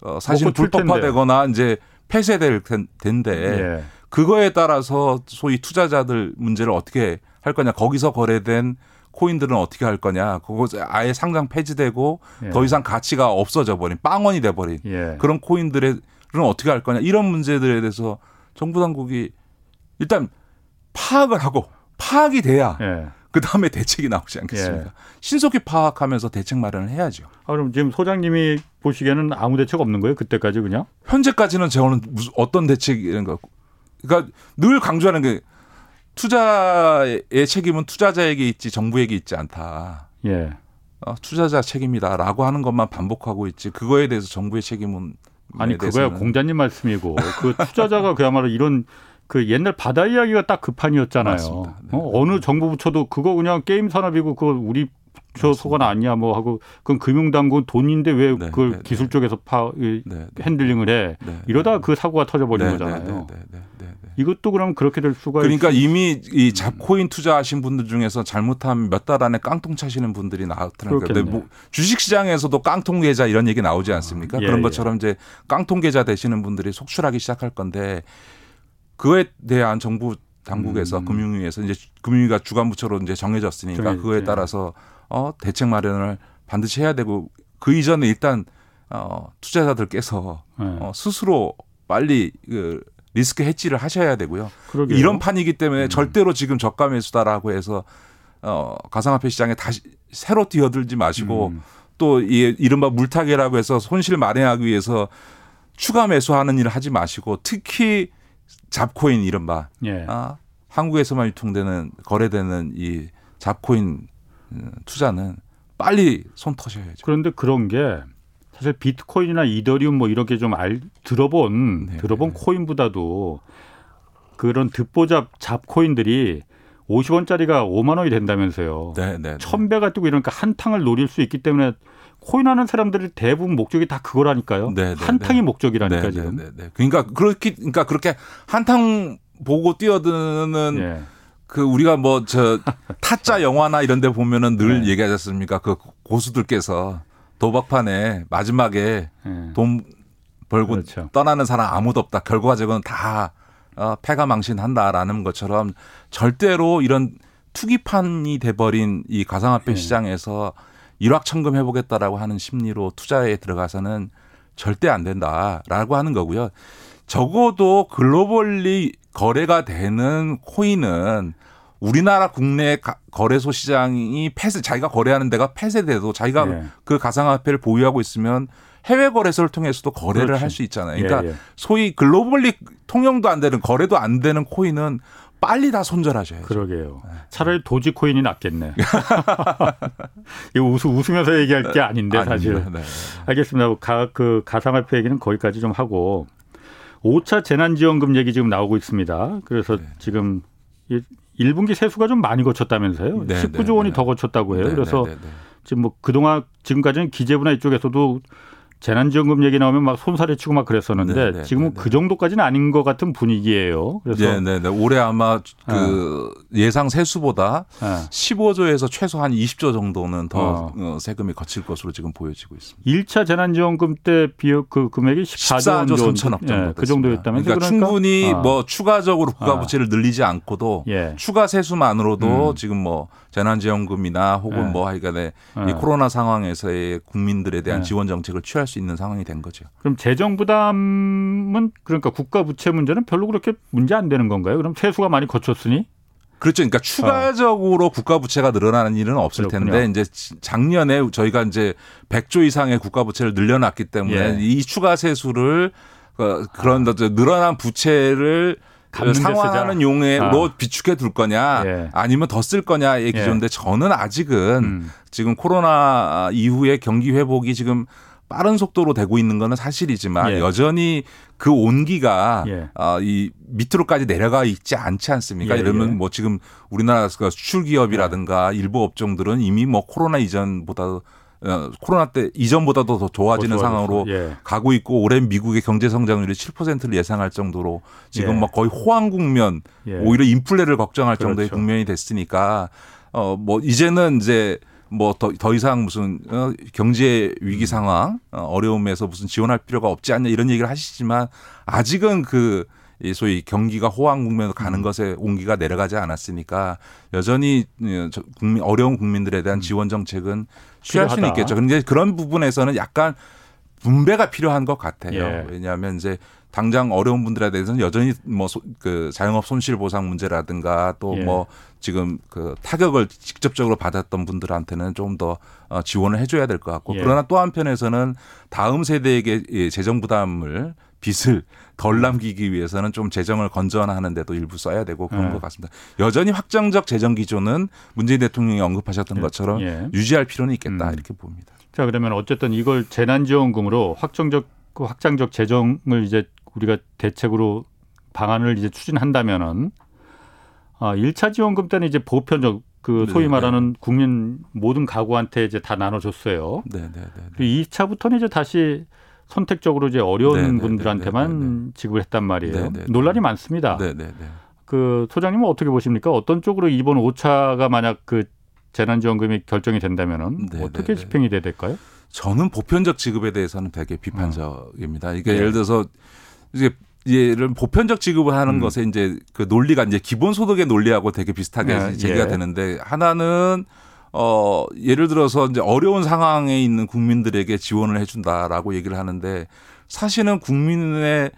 어 사실 불법화되거나 이제 폐쇄될 텐데 예. 그거에 따라서 소위 투자자들 문제를 어떻게 할 거냐 거기서 거래된 코인들은 어떻게 할 거냐 그거 아예 상장 폐지되고 예. 더 이상 가치가 없어져 버린 빵원이 돼 버린 예. 그런 코인들은 어떻게 할 거냐 이런 문제들에 대해서 정부 당국이 일단 파악을 하고 파악이 돼야 예. 그 다음에 대책이 나오지 않겠습니까? 예. 신속히 파악하면서 대책 마련을 해야죠. 아, 그럼 지금 소장님이 보시기에는 아무 대책 없는 거예요? 그때까지 그냥? 현재까지는 저는 무슨 어떤 대책인가. 그러니까 늘 강조하는 게 투자의 책임은 투자자에게 있지 정부에게 있지 않다. 예. 어, 투자자 책임이다라고 하는 것만 반복하고 있지 그거에 대해서 정부의 책임은 아니 그거야 공자님 말씀이고 그 투자자가 그야말로 이런 그 옛날 바다 이야기가 딱그 판이었잖아요. 네. 어, 어느 정부 부처도 그거 그냥 게임 산업이고 그거 우리 저 소관 아니야 뭐 하고 그건 금융당국은 돈인데 왜 네, 그걸 네, 네. 기술 쪽에서 파 네, 네. 핸들링을 해 이러다 그 사고가 터져버린 거잖아요. 이것도 그럼 그렇게 될 수가 그러니까 있... 이미 이 잡코인 투자하신 분들 중에서 잘못하면 몇 달 안에 깡통 차시는 분들이 나왔더라고요. 근데 뭐 주식 시장에서도 깡통 계좌 이런 얘기 나오지 않습니까? 아, 예, 그런 것처럼 예. 이제 깡통 계좌 되시는 분들이 속출하기 시작할 건데 그에 대한 정부 당국에서 음. 금융위에서 이제 금융위가 주관부처로 이제 정해졌으니까. 그거에 따라서 어 대책 마련을 반드시 해야 되고 그 이전에 일단 어 투자자들께서 네. 어 스스로 빨리 그 리스크 해지를 하셔야 되고요. 그러게요. 이런 판이기 때문에 음. 절대로 지금 저가 매수다라고 해서 어 가상화폐 시장에 다시 새로 뛰어들지 마시고 음. 또 이 이른바 물타기라고 해서 손실 만회하기 위해서 추가 매수하는 일을 하지 마시고 특히 잡코인 이른바 예. 아, 한국에서만 유통되는 거래되는 이 잡코인 음, 투자는 빨리 손 터셔야죠. 그런데 그런 게 사실 비트코인이나 이더리움 뭐 이렇게 좀 알 들어본 네 들어본 네. 코인보다도 그런 듣보잡 잡코인들이 50원짜리가 5만 원이 된다면서요. 네, 네. 1000배가 뜨고 이러니까 한탕을 노릴 수 있기 때문에 코인 하는 사람들이 대부분 목적이 다 그거라니까요. 네, 네, 한탕이 네. 목적이라니까 네, 지금. 네, 네, 그러니까 그렇게 그러니까 그렇게 한탕 보고 뛰어드는 예. 그 우리가 뭐 저 타짜 영화나 이런 데 보면은 늘 얘기하지 않습니까? 그 고수들께서 도박판에 마지막에 돈 벌고 그렇죠. 떠나는 사람 아무도 없다. 결과적으로는 다 어, 패가 망신한다라는 것처럼 절대로 이런 투기판이 돼버린 이 가상화폐 네. 시장에서 일확천금 해보겠다라고 하는 심리로 투자에 들어가서는 절대 안 된다라고 하는 거고요. 적어도 글로벌리 거래가 되는 코인은 우리나라 국내 거래소 시장이 폐쇄 자기가 거래하는 데가 폐쇄돼도 자기가 네. 그 가상화폐를 보유하고 있으면 해외 거래소를 통해서도 거래를 할 수 있잖아요. 그러니까 예, 예. 소위 글로벌리 통용도 안 되는 거래도 안 되는 코인은 빨리 다 손절하셔야죠. 그러게요. 네. 차라리 도지 코인이 낫겠네. 이거 웃으, 웃으면서 얘기할 게 아닌데 사실. 네, 네. 알겠습니다. 가, 그 가상화폐 얘기는 거기까지 좀 하고 5차 재난지원금 얘기 지금 나오고 있습니다. 그래서 네. 지금 1분기 세수가 좀 많이 거쳤다면서요. 네, 19조 원이 더 거쳤다고 해요. 그래서 지금 뭐 그동안 지금까지는 기재부나 이쪽에서도 재난지원금 얘기 나오면 막 손살에 치고 막 그랬었는데 네네, 네, 지금은 네네. 그 정도까지는 아닌 것 같은 분위기예요. 그래서 네네네. 올해 아마 그 어. 예상 세수보다 네. 15조에서 최소 한 20조 정도는 더 어. 어. 세금이 거칠 것으로 지금 보여지고 있습니다. 1차 재난지원금 때 비용 그 금액이 14조, 14조 3천억 정도 예, 그 정도였다면 그러니까, 그러니까, 충분히 어. 뭐 추가적으로 국가부채를 어. 늘리지 않고도 예. 추가 세수만으로도 음. 지금 뭐 재난지원금이나 혹은 네. 뭐 하여간에 네. 이 코로나 상황에서의 국민들에 대한 네. 지원 정책을 취할 수 있는 상황이 된 거죠. 그럼 재정 부담은 그러니까 국가 부채 문제는 별로 그렇게 문제 안 되는 건가요? 그럼 세수가 많이 거쳤으니? 그렇죠. 그러니까 추가적으로 어. 국가 부채가 늘어나는 일은 없을 그렇군요. 텐데 이제 작년에 저희가 이제 100조 이상의 국가 부채를 늘려놨기 때문에 예. 이 추가 세수를 그 그런 아. 늘어난 부채를 상환하는 용으로 아. 비축해 둘 거냐 예. 아니면 더 쓸 거냐의 예. 기조인데 예. 저는 아직은 음. 지금 코로나 이후에 경기 회복이 지금 빠른 속도로 되고 있는 거는 사실이지만 예. 여전히 그 온기가 예. 어, 이 밑으로까지 내려가 있지 않지 않습니까? 예. 이러면 예. 뭐 지금 우리나라 수출 기업이라든가 일부 업종들은 이미 뭐 코로나 이전보다 어, 코로나 때 이전보다도 더 좋아지는 더 상황으로 예. 가고 있고 올해 미국의 경제 성장률이 7%를 예상할 정도로 지금 예. 막 거의 호황 국면 예. 오히려 인플레를 걱정할 그렇죠. 정도의 국면이 됐으니까 어뭐 이제는 이제 뭐더 더 이상 무슨 어, 경제 위기 상황 어, 어려움에서 무슨 지원할 필요가 없지 않냐 이런 얘기를 하시지만 아직은 그이 소위 경기가 호황 국면으로 가는 음. 것에 온기가 내려가지 않았으니까 여전히 어, 국민 어려운 국민들에 대한 음. 지원 정책은 취할 필요하다. 수는 있겠죠. 그런데 그런 부분에서는 약간 분배가 필요한 것 같아요. 예. 왜냐하면 이제 당장 어려운 분들에 대해서는 여전히 뭐그 자영업 손실 보상 문제라든가 또뭐 예. 뭐 지금 그 타격을 직접적으로 받았던 분들한테는 좀더 어, 지원을 해줘야 될 것 같고 예. 그러나 또 한편에서는 다음 세대에게 재정 부담을 빚을 덜 음. 남기기 위해서는 좀 재정을 건전하는데도 일부 써야 되고 그런 네. 것 같습니다. 여전히 확정적 재정 기조는 문재인 대통령이 언급하셨던 예. 것처럼 예. 유지할 필요는 있겠다 음. 이렇게 봅니다. 자 그러면 어쨌든 이걸 재난지원금으로 확정적 그 확장적 재정을 이제 우리가 대책으로 방안을 이제 추진한다면은 아, 1차 지원금 때는 이제 보편적 그 네, 소위 네. 말하는 국민 모든 가구한테 이제 다 나눠줬어요. 네, 네, 네. 네. 그리고 2차부터는 이제 다시 선택적으로 이제 어려운 네네네. 네, 분들한테만 네네네. 지급을 했단 말이에요. 네네네. 논란이 많습니다. 네네네. 그 소장님은 어떻게 보십니까? 어떤 쪽으로 이번 5차가 만약 그 재난지원금이 결정이 된다면은 어떻게 집행이 돼야 될까요? 저는 보편적 지급에 대해서는 되게 비판적입니다. 이게 네. 예를 들어서 이제 예를 보편적 지급을 하는 음. 것에 이제 그 논리가 이제 기본 소득의 논리하고 되게 비슷하게 네. 제기가 예. 되는데 하나는 어, 예를 들어서 이제 어려운 상황에 있는 국민들에게 지원을 해준다라고 얘기를 하는데 사실은 국민의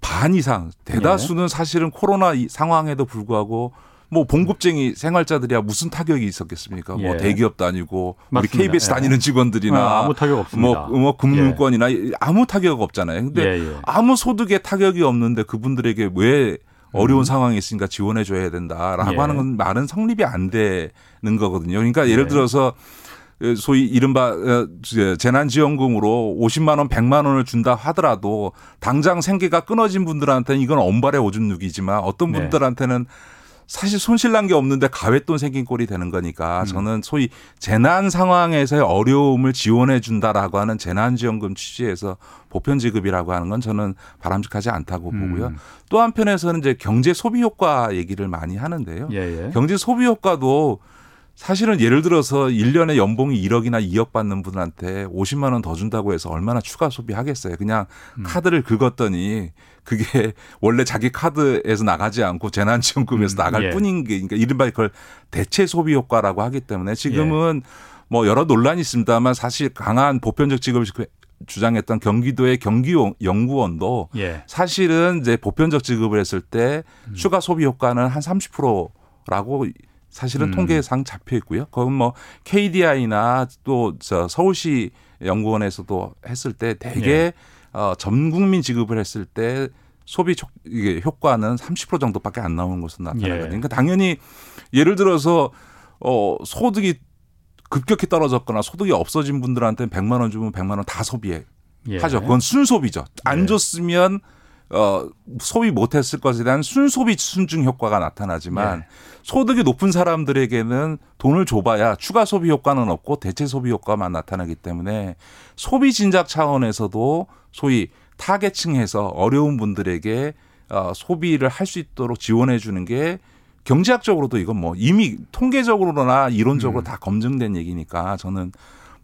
반 이상 대다수는 네. 사실은 코로나 상황에도 불구하고 뭐 봉급쟁이 생활자들이야 무슨 타격이 있었겠습니까? 뭐 예. 뭐 대기업도 아니고 맞습니다. 우리 KBS 예. 다니는 직원들이나 아, 아무 타격 없습니다. 뭐, 뭐 금융권이나 예. 아무 타격 없잖아요. 근데 예, 예. 아무 소득에 타격이 없는데 그분들에게 왜 어려운 음. 상황이 있으니까 지원해 줘야 된다라고 예. 하는 건 말은 성립이 안 되는 거거든요. 그러니까 예를 예. 들어서 소위 이른바 어, 재난지원금으로 50만 원, 100만 원을 준다 하더라도 당장 생계가 끊어진 분들한테는 이건 엄발의 오줌 누기지만 어떤 네. 분들한테는 네. 사실 손실 난 게 없는데 가외돈 생긴 꼴이 되는 거니까 음. 저는 소위 재난 상황에서의 어려움을 지원해 준다라고 하는 재난지원금 취지에서 보편 지급이라고 하는 건 저는 바람직하지 않다고 음. 보고요. 또 한편에서는 이제 경제 소비 효과 얘기를 많이 하는데요. 예예. 예. 경제 소비 효과도 사실은 예를 들어서 1년에 연봉이 1억이나 2억 받는 분한테 50만 원 더 준다고 해서 얼마나 추가 소비하겠어요. 그냥 음. 카드를 긁었더니 그게 원래 자기 카드에서 나가지 않고 재난지원금에서 음. 나갈 예. 뿐인 게 그러니까 이른바 그걸 대체 소비 효과라고 하기 때문에 지금은 예. 뭐 여러 논란이 있습니다만 사실 강한 보편적 지급을 주장했던 경기도의 경기연구원도 예. 사실은 이제 보편적 지급을 했을 때 음. 추가 소비 효과는 한 30%라고 사실은 음. 통계상 잡혀 있고요. 그건 뭐 KDI나 또 저 서울시 연구원에서도 했을 때 대개 예. 어, 전 국민 지급을 했을 때 소비 이게 효과는 30% 정도밖에 안 나오는 것으로 나타나거든요. 예. 그러니까 당연히 예를 들어서 어 소득이 급격히 떨어졌거나 소득이 없어진 분들한테는 100만 원 주면 100만 원 다 소비해 예. 하죠. 그건 순소비죠. 안 예. 줬으면 어, 소비 못했을 것에 대한 순소비 순증 효과가 나타나지만 네. 소득이 높은 사람들에게는 돈을 줘봐야 추가 소비 효과는 없고 대체 소비 효과만 나타나기 때문에 소비 진작 차원에서도 소위 타겟층에서 어려운 분들에게 어, 소비를 할 수 있도록 지원해 주는 게 경제학적으로도 이건 뭐 이미 통계적으로나 이론적으로 음. 다 검증된 얘기니까 저는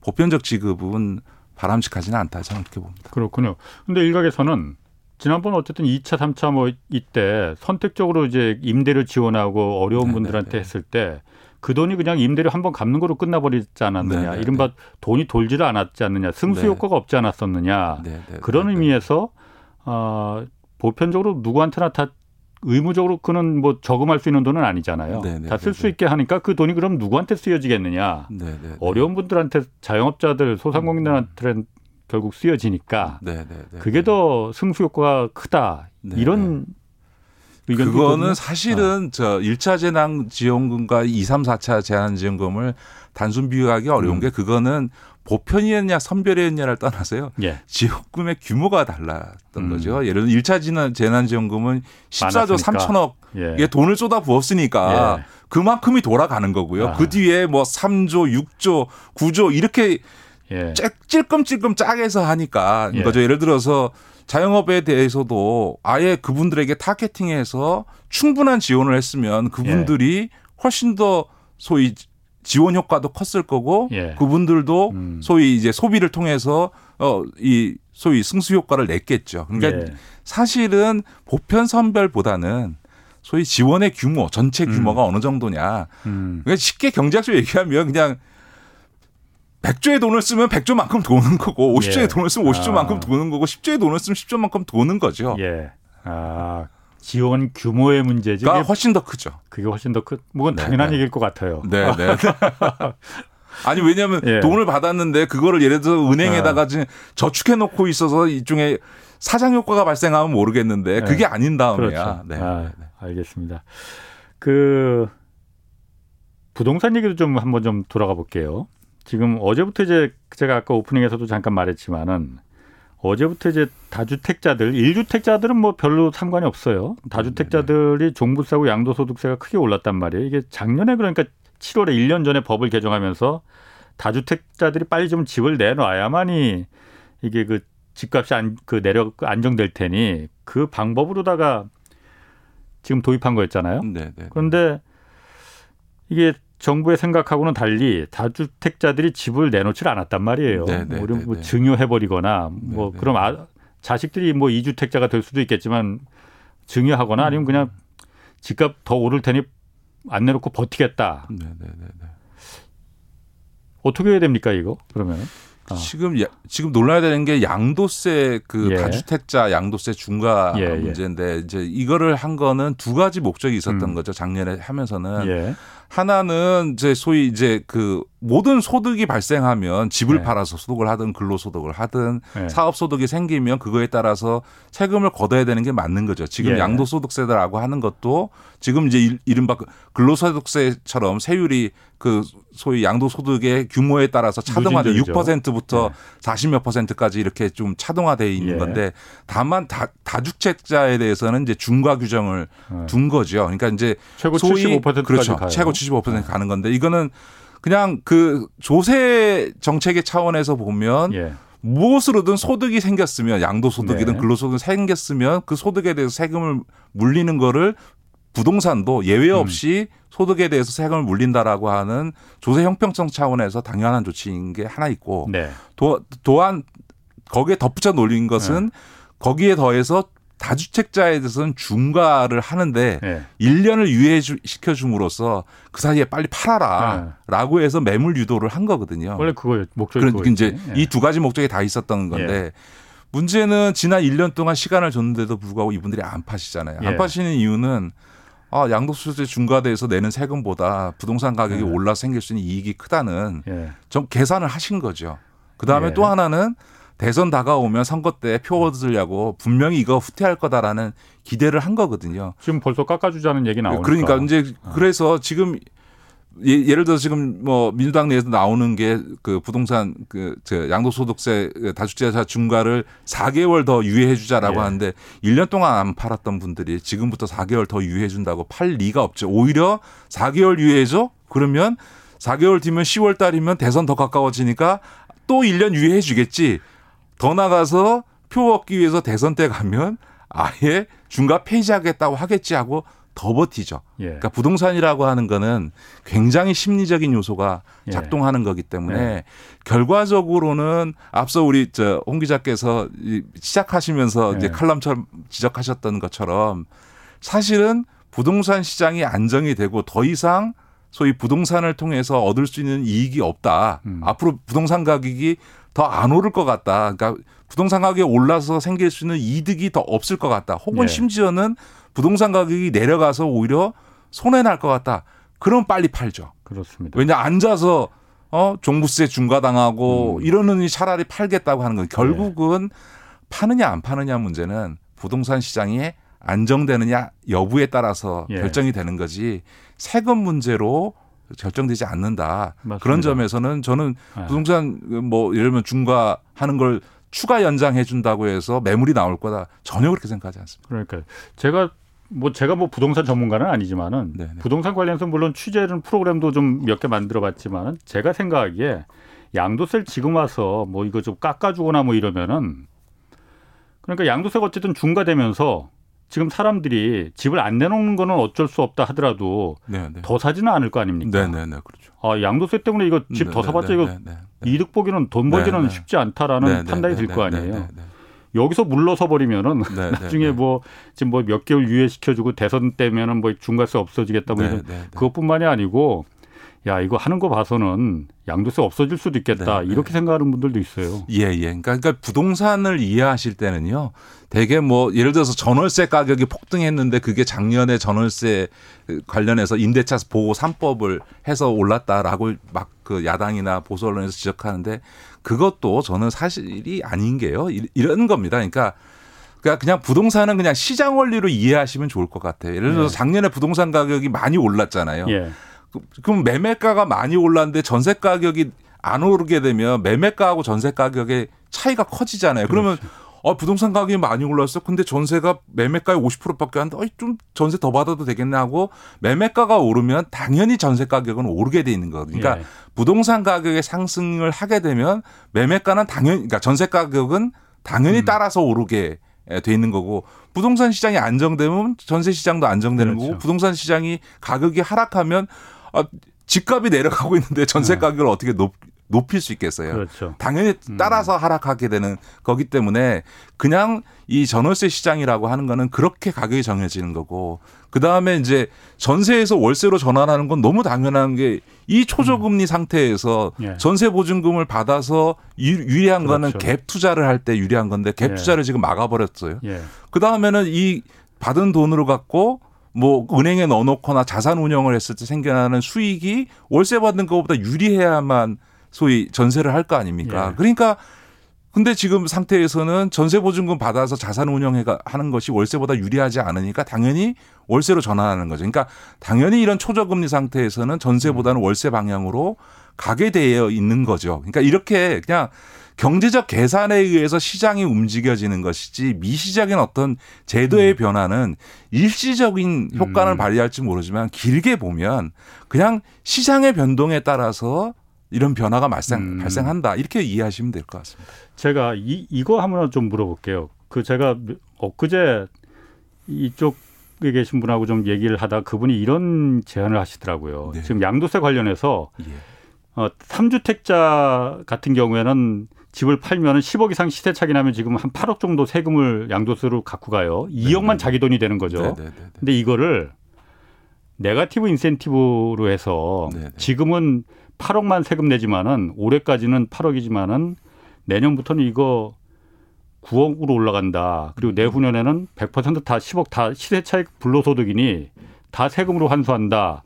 보편적 지급은 바람직하지는 않다 저는 그렇게 봅니다. 그렇군요. 근데 일각에서는 지난번 어쨌든 2차, 3차 뭐 이때 선택적으로 이제 임대를 지원하고 어려운 네네네. 분들한테 네. 했을 때 그 돈이 그냥 임대료 한 번 갚는 거로 끝나버리지 않았느냐. 네네네. 네, 이른바 네. 돈이 돌지를 않았지 않느냐. 승수 네. 효과가 없지 않았었느냐. 그런 의미에서 어, 보편적으로 누구한테나 다 의무적으로 그는 뭐 저금할 수 있는 돈은 아니잖아요. 다 쓸 수 있게 하니까 그 돈이 그럼 누구한테 쓰여지겠느냐. 어려운 분들한테 자영업자들 소상공인들한테 결국 쓰여지니까 네, 네, 네, 그게 더 승수 효과가 크다 이런 의견 그거는 사실은 어. 저 1차 재난 지원금과 2, 3, 4차 재난 지원금을 단순 비교하기 어려운 음. 게 그거는 보편이었냐 선별이었냐를 떠나서요. 예. 지원금의 규모가 달랐던 음. 거죠. 예를 들어 1차 재난, 재난 지원금은 14조 3천억 예. 에 돈을 쏟아 부었으니까 예. 그만큼이 돌아가는 거고요. 아. 그 뒤에 뭐 3조, 6조, 9조 이렇게 예. 찔끔찔끔 짜게서 하니까 예. 거죠. 예를 들어서 자영업에 대해서도 아예 그분들에게 타겟팅해서 충분한 지원을 했으면 그분들이 예. 훨씬 더 소위 지원 효과도 컸을 거고 예. 그분들도 음. 소위 이제 소비를 통해서 어이 소위 승수 효과를 냈겠죠. 그러니까 예. 사실은 보편 선별보다는 소위 지원의 규모 전체 규모가 음. 어느 정도냐. 음. 그러니까 쉽게 경제학적으로 얘기하면 그냥 100조의 돈을 쓰면 100조만큼 도는 거고 50조의 예. 돈을 쓰면 50조만큼 아. 도는 거고 10조의 돈을 쓰면 10조만큼 도는 거죠. 예. 아, 지원 규모의 문제지. 가 훨씬 더 크죠. 그게 훨씬 더 크. 뭐건 네, 당연한 네. 얘기일 것 같아요. 네, 네. 아니 왜냐하면 예. 돈을 받았는데 그거를 예를 들어 은행에다가 아. 저축해 놓고 있어서 이중에 사장 효과가 발생하면 모르겠는데 네. 그게 아닌 다음이야. 그렇죠. 네. 아, 알겠습니다. 그 부동산 얘기도 좀 한번 좀 돌아가 볼게요. 지금 어제부터 이제 제가 아까 오프닝에서도 잠깐 말했지만은 어제부터 이제 다주택자들, 1주택자들은 뭐 별로 상관이 없어요. 다주택자들이 종부세하고 양도소득세가 크게 올랐단 말이에요. 이게 작년에 그러니까 7월에 1년 전에 법을 개정하면서 다주택자들이 빨리 좀 집을 내놔야만이 이게 그 집값이 안, 그 내려 안정될 테니 그 방법으로다가 지금 도입한 거였잖아요. 네네. 네, 네. 그런데 이게 정부의 생각하고는 달리 다주택자들이 집을 내놓질 않았단 말이에요. 네, 네, 우리 뭐 네, 증여해버리거나 뭐 그럼 아, 자식들이 뭐 이주택자가 될 수도 있겠지만 증여하거나 아니면 그냥 집값 더 오를 테니 안 내놓고 버티겠다. 어떻게 해야 됩니까 이거 그러면? 어. 지금 지금 놀라야 되는 게 양도세 그 예. 다주택자 양도세 중과 예, 예. 문제인데 이제 이거를 한 거는 두 가지 목적이 있었던 음. 거죠 작년에 하면서는 예. 하나는 이제 소위 이제 그 모든 소득이 발생하면 집을 네. 팔아서 소득을 하든 근로소득을 하든 네. 사업소득이 생기면 그거에 따라서 세금을 걷어야 되는 게 맞는 거죠. 지금 예. 양도소득세라고 하는 것도 지금 이제 이른바 그 근로소득세처럼 세율이 그 소위 양도소득의 규모에 따라서 차등화돼 6%부터 네. 40몇 퍼센트까지 이렇게 좀 차등화돼 있는 예. 건데 다만 다, 다주택자에 대해서는 이제 중과 규정을 네. 둔 거죠. 그러니까 이제 최고 소위 75%까지 그렇죠. 가요. 최고 75% 가는 건데 이거는 그냥 그 조세 정책의 차원에서 보면 예. 무엇으로든 소득이 생겼으면 양도소득이든 네. 근로소득이 생겼으면 그 소득에 대해서 세금을 물리는 거를 부동산도 예외 없이 음. 소득에 대해서 세금을 물린다라고 하는 조세 형평성 차원에서 당연한 조치인 게 하나 있고 네. 도, 또한 거기에 덧붙여 놀린 것은 네. 거기에 더해서 다주택자에 대해서는 중과를 하는데 네. 1년을 유예시켜 줌으로써 그 사이에 빨리 팔아라라고 네. 해서 매물 유도를 한 거거든요. 원래 그거 목적이 그러니까 이제 네. 이두 가지 목적이 다 있었던 건데 예. 문제는 지난 1년 동안 시간을 줬는데도 불구하고 이분들이 안 파시잖아요. 안 예. 파시는 이유는 아, 양도소득세 중과돼서 내는 세금보다 부동산 가격이 예. 올라 생길 수 있는 이익이 크다는 예. 좀 계산을 하신 거죠. 그 다음에 예. 또 하나는 대선 다가오면 선거 때 표 얻으려고 분명히 이거 후퇴할 거다라는 기대를 한 거거든요. 지금 벌써 깎아주자는 얘기 나오니까. 그러니까 이제 어. 그래서 지금 예, 를 들어 지금 뭐 민주당 내에서 나오는 게 그 부동산 그저 양도소득세 다주택자 중과를 4개월 더 유예해 주자라고 예. 하는데 1년 동안 안 팔았던 분들이 지금부터 4개월 더 유예해 준다고 팔 리가 없죠. 오히려 4개월 유예해 줘? 그러면 4개월 뒤면 10월 달이면 대선 더 가까워지니까 또 1년 유예해 주겠지. 더 나가서 표 얻기 위해서 대선 때 가면 아예 중과 폐지하겠다고 하겠지 하고 더 버티죠. 예. 그러니까 부동산이라고 하는 거는 굉장히 심리적인 요소가 예. 작동하는 예. 거기 때문에 예. 결과적으로는 앞서 우리 저홍 기자께서 시작하시면서 이제 예. 칼럼처럼 지적하셨던 것처럼 사실은 부동산 시장이 안정이 되고 더 이상 소위 부동산을 통해서 얻을 수 있는 이익이 없다. 음. 앞으로 부동산 가격이 더 안 오를 것 같다. 그러니까 부동산 가격이 올라서 생길 수 있는 이득이 더 없을 것 같다. 혹은 예. 심지어는 부동산 가격이 내려가서 오히려 손해 날 것 같다. 그럼 빨리 팔죠. 그렇습니다. 왜냐 앉아서 어 종부세 중과당하고 음. 이러느니 차라리 팔겠다고 하는 건 결국은 네. 파느냐 안 파느냐 문제는 부동산 시장이 안정되느냐 여부에 따라서 예. 결정이 되는 거지 세금 문제로 결정되지 않는다. 맞습니다. 그런 점에서는 저는 네. 부동산 뭐 예를 들면 중과하는 걸 추가 연장해 준다고 해서 매물이 나올 거다 전혀 그렇게 생각하지 않습니다. 그러니까 제가 뭐 제가 뭐 부동산 전문가는 아니지만은 네네. 부동산 관련해서 물론 취재는 프로그램도 좀 몇 개 만들어 봤지만은 제가 생각하기에 양도세를 지금 와서 뭐 이거 좀 깎아주거나 뭐 이러면은 그러니까 양도세가 어쨌든 중과되면서 지금 사람들이 집을 안 내놓는 거는 어쩔 수 없다 하더라도 네네. 더 사지는 않을 거 아닙니까? 네네네 그렇죠. 아 양도세 때문에 이거 집 더 사봤자 이거 이득 보기는 돈 벌지는 쉽지 않다라는 판단이 들 거 아니에요. 여기서 물러서 버리면은 네, 네, 나중에 네, 뭐 지금 뭐 몇 개월 유예시켜주고 대선 때면은 뭐 중과세 없어지겠다 뭐 이런 그것뿐만이 아니고 야 이거 하는 거 봐서는 양도세 없어질 수도 있겠다 네, 이렇게 생각하는 분들도 있어요. 예, 예. 그러니까, 그러니까 부동산을 이해하실 때는요. 대개 뭐 예를 들어서 전월세 가격이 폭등했는데 그게 작년에 전월세 관련해서 임대차 보호 3법을 해서 올랐다라고 막 그 야당이나 보수 언론에서 지적하는데 그것도 저는 사실이 아닌 게요. 이런 겁니다. 그러니까 그러니까 그냥 부동산은 그냥 시장 원리로 이해하시면 좋을 것 같아요. 예를 들어서 예. 작년에 부동산 가격이 많이 올랐잖아요. 예. 그, 그럼 매매가가 많이 올랐는데 전세 가격이 안 오르게 되면 매매가하고 전세 가격의 차이가 커지잖아요. 그러면. 어, 부동산 가격이 많이 올랐어. 근데 전세가 매매가의 50%밖에 안 돼. 어, 좀 전세 더 받아도 되겠네 하고 매매가가 오르면 당연히 전세 가격은 오르게 돼 있는 거거든요. 그러니까 예. 부동산 가격의 상승을 하게 되면 매매가는 당연히 그러니까 전세 가격은 당연히 음. 따라서 오르게 돼 있는 거고 부동산 시장이 안정되면 전세 시장도 안정되는 그렇죠. 거고 부동산 시장이 가격이 하락하면 아, 집값이 내려가고 있는데 전세 네. 가격을 어떻게 높, 높일 수 있겠어요. 그렇죠. 당연히 음. 따라서 하락하게 되는 거기 때문에 그냥 이 전월세 시장이라고 하는 거는 그렇게 가격이 정해지는 거고 그 다음에 이제 전세에서 월세로 전환하는 건 너무 당연한 게 이 초저금리 음. 상태에서 예. 전세 보증금을 받아서 유, 리한 그렇죠. 거는 갭 투자를 할 때 유리한 건데 갭 예. 투자를 지금 막아 버렸어요. 예. 그 다음에는 이 받은 돈으로 갖고 뭐 은행에 넣어놓거나 자산 운영을 했을 때 생겨나는 수익이 월세 받는 것보다 유리해야만 소위 전세를 할 거 아닙니까? 예. 그러니까 근데 지금 상태에서는 전세 보증금 받아서 자산 운영해 하는 것이 월세보다 유리하지 않으니까 당연히 월세로 전환하는 거죠. 그러니까 당연히 이런 초저금리 상태에서는 전세보다는 음. 월세 방향으로 가게 되어 있는 거죠. 그러니까 이렇게 그냥 경제적 계산에 의해서 시장이 움직여지는 것이지 미시적인 어떤 제도의 음. 변화는 일시적인 효과를 음. 발휘할지 모르지만 길게 보면 그냥 시장의 변동에 따라서 이런 변화가 발생, 음. 발생한다. 이렇게 이해하시면 될 것 같습니다. 제가 이, 이거 한번 좀 물어볼게요. 그 제가 엊그제 이쪽 쪽에 계신 분하고 좀 얘기를 하다 그분이 이런 제안을 하시더라고요. 네. 지금 양도세 관련해서 예. 어, 3주택자 같은 경우에는 집을 팔면 10억 이상 시세 차기 나면 지금 한 8억 정도 세금을 양도세로 갖고 가요. 2억만 네. 자기 돈이 되는 거죠. 네, 네, 네, 네. 근데 이거를 네가티브 인센티브로 해서 네, 네. 지금은 8억만 세금 내지만은 올해까지는 8억이지만은 내년부터는 이거 9억으로 올라간다. 그리고 내후년에는 100%다 10억 다 시세 차익 불로소득이니 다 세금으로 환수한다.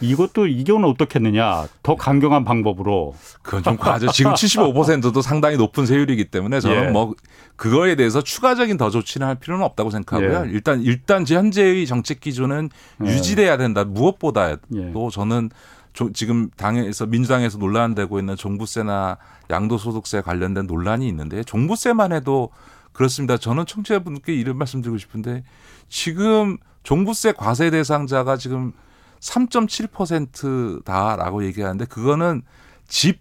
이것도 이 경우는 어떻겠느냐? 더 강경한 방법으로. 그건 좀 과하죠. 지금 75%도 상당히 높은 세율이기 때문에 저는 예. 뭐 그거에 대해서 추가적인 더 조치는 할 필요는 없다고 생각하고요. 예. 일단 일단 현재의 정책 기준은 예. 유지돼야 된다. 무엇보다도 예. 저는 조- 지금 당에서 민주당에서 논란되고 있는 종부세나 양도소득세 관련된 논란이 있는데 종부세만 해도 그렇습니다. 저는 청취자분께 이런 말씀드리고 싶은데 지금 종부세 과세 대상자가 지금 3.7%다라고 얘기하는데 그거는 집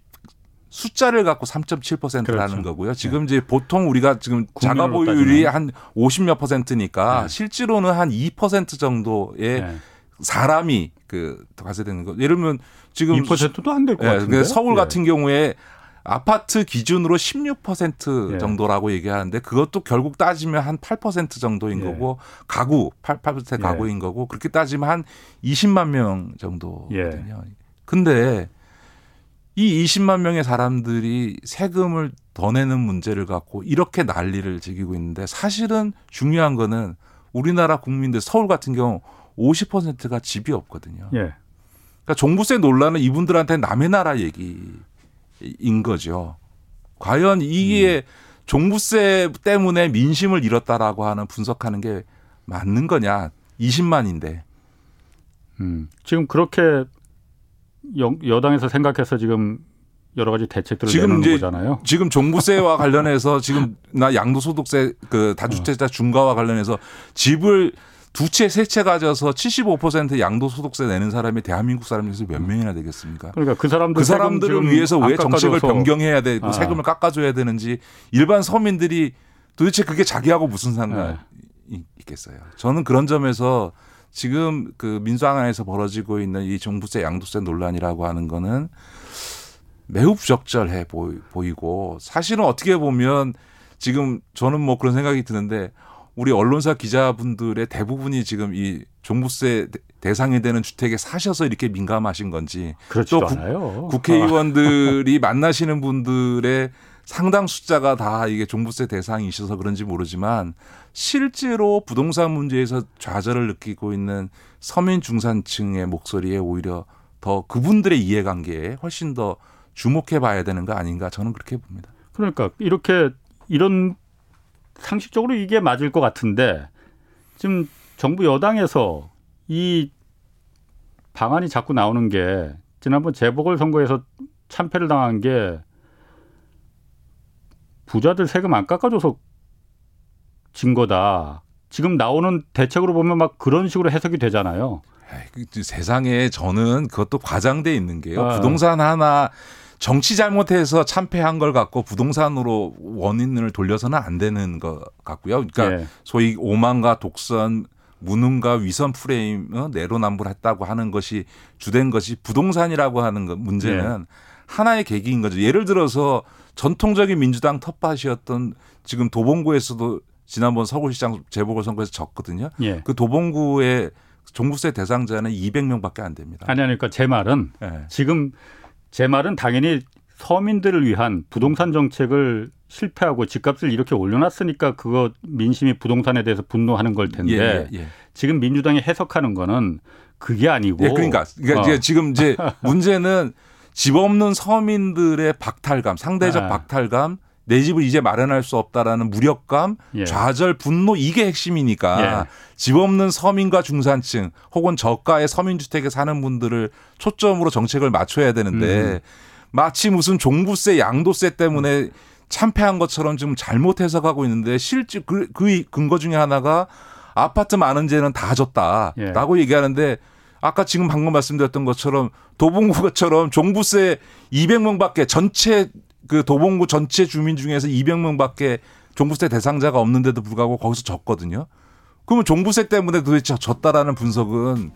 숫자를 갖고 3.7%라는 그렇죠. 거고요. 지금 이제 보통 우리가 지금 자가 보유율이. 한 50몇 퍼센트니까 네. 실제로는 한 2% 정도의 예. 사람이 그 과세되는 거. 예를 들면 지금 2%도 안 될것 예, 같은데. 그 서울 예. 같은 경우에 아파트 기준으로 16% 예. 정도라고 얘기하는데 그것도 결국 따지면 한 8% 정도인 예. 거고 가구 8, 8% 예. 가구인 거고 그렇게 따지면 한 20만 명 정도거든요. 예. 근데 이 20만 명의 사람들이 세금을 더 내는 문제를 갖고 이렇게 난리를 즐기고 있는데 사실은 중요한 거는 우리나라 국민들 서울 같은 경우 50%가 집이 없거든요. 예. 그러니까 종부세 논란은 이분들한테 남의 나라 얘기 인 거죠. 과연 이게 종부세 때문에 민심을 잃었다라고 하는 분석하는 게 맞는 거냐? 20만인데. 음. 지금 그렇게 여, 여당에서 생각해서 지금 여러 가지 대책들을 지금 내놓는 이제 거잖아요. 지금 종부세와 관련해서 지금 나 양도소득세 그 어. 다주택자 중과와 관련해서 집을 두 채, 세 채 가져서 75% 양도소득세 내는 사람이 대한민국 사람 중에서 몇 명이나 되겠습니까? 그러니까 그 사람들 그 사람들을 위해서 왜안 정책을 변경해야 되고 아. 세금을 깎아줘야 되는지 일반 서민들이 도대체 그게 자기하고 무슨 상관이 네. 있겠어요. 저는 그런 점에서 지금 그 민주당 안에서 벌어지고 있는 이 종부세 양도세 논란이라고 하는 거는 매우 부적절해 보이- 보이고 사실은 어떻게 보면 지금 저는 뭐 그런 생각이 드는데 우리 언론사 기자분들의 대부분이 지금 이 종부세 대- 대상이 되는 주택에 사셔서 이렇게 민감하신 건지 그렇지도 또 국- 않아요. 국회의원들이 만나시는 분들의 상당 숫자가 다 이게 종부세 대상이셔서 그런지 모르지만 실제로 부동산 문제에서 좌절을 느끼고 있는 서민 중산층의 목소리에 오히려 더 그분들의 이해관계에 훨씬 더 주목해 봐야 되는 거 아닌가 저는 그렇게 봅니다. 그러니까 이렇게 이런 상식적으로 이게 맞을 것 같은데 지금 정부 여당에서 이 방안이 자꾸 나오는 게 지난번 재보궐 선거에서 참패를 당한 게 부자들 세금 안 깎아줘서 진 거다. 지금 나오는 대책으로 보면 막 그런 식으로 해석이 되잖아요. 에이, 그 세상에 저는 그것도 과장돼 있는 게요. 아. 부동산 하나 정치 잘못해서 참패한 걸 갖고 부동산으로 원인을 돌려서는 안 되는 것 같고요. 그러니까 예. 소위 오만과 독선, 무능과 위선 프레임 어, 내로남불했다고 하는 것이 주된 것이 부동산이라고 하는 것 문제는 하나의 계기인 거죠. 예를 들어서 전통적인 민주당 텃밭이었던 지금 도봉구에서도 지난번 서울시장 재보궐 선거에서 졌거든요. 예. 그 도봉구의 종부세 대상자는 200명밖에 안 됩니다. 아니 아니 그러니까 제 말은 예. 지금 제 말은 당연히 서민들을 위한 부동산 정책을 실패하고 집값을 이렇게 올려놨으니까 그거 민심이 부동산에 대해서 분노하는 걸 텐데 예, 예, 예. 지금 민주당이 해석하는 거는 그게 아니고 예, 그러니까, 그러니까 어. 지금 이제 문제는 집 없는 서민들의 박탈감, 상대적 아. 박탈감, 내 집을 이제 마련할 수 없다라는 무력감, 예. 좌절, 분노 이게 핵심이니까 예. 집 없는 서민과 중산층 혹은 저가의 서민주택에 사는 분들을 초점으로 정책을 맞춰야 되는데 음. 마치 무슨 종부세, 양도세 때문에 참패한 것처럼 지금 잘못 해석하고 있는데 실제 그, 그 근거 중에 하나가 아파트 많은 데는 다 줬다라고 얘기하는데 아까 지금 방금 말씀드렸던 것처럼 도봉구처럼 종부세 200명밖에 전체 그 도봉구 전체 주민 중에서 200명 밖에 종부세 대상자가 없는데도 불구하고 거기서 졌거든요. 그러면 종부세 때문에 도대체 졌다라는 분석은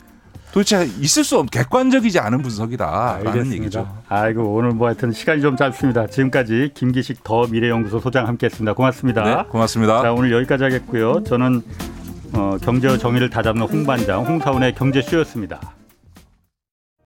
도대체 있을 수 없는 객관적이지 않은 분석이다라는 알겠습니다. 얘기죠. 아이고 오늘 뭐 하여튼 시간이 좀 짧습니다. 지금까지 김기식 더 미래연구소 소장 함께했습니다. 고맙습니다. 네, 고맙습니다. 자 오늘 여기까지 하겠고요. 저는 어, 경제와 정의를 다잡는 홍반장 홍사원의 경제쇼였습니다.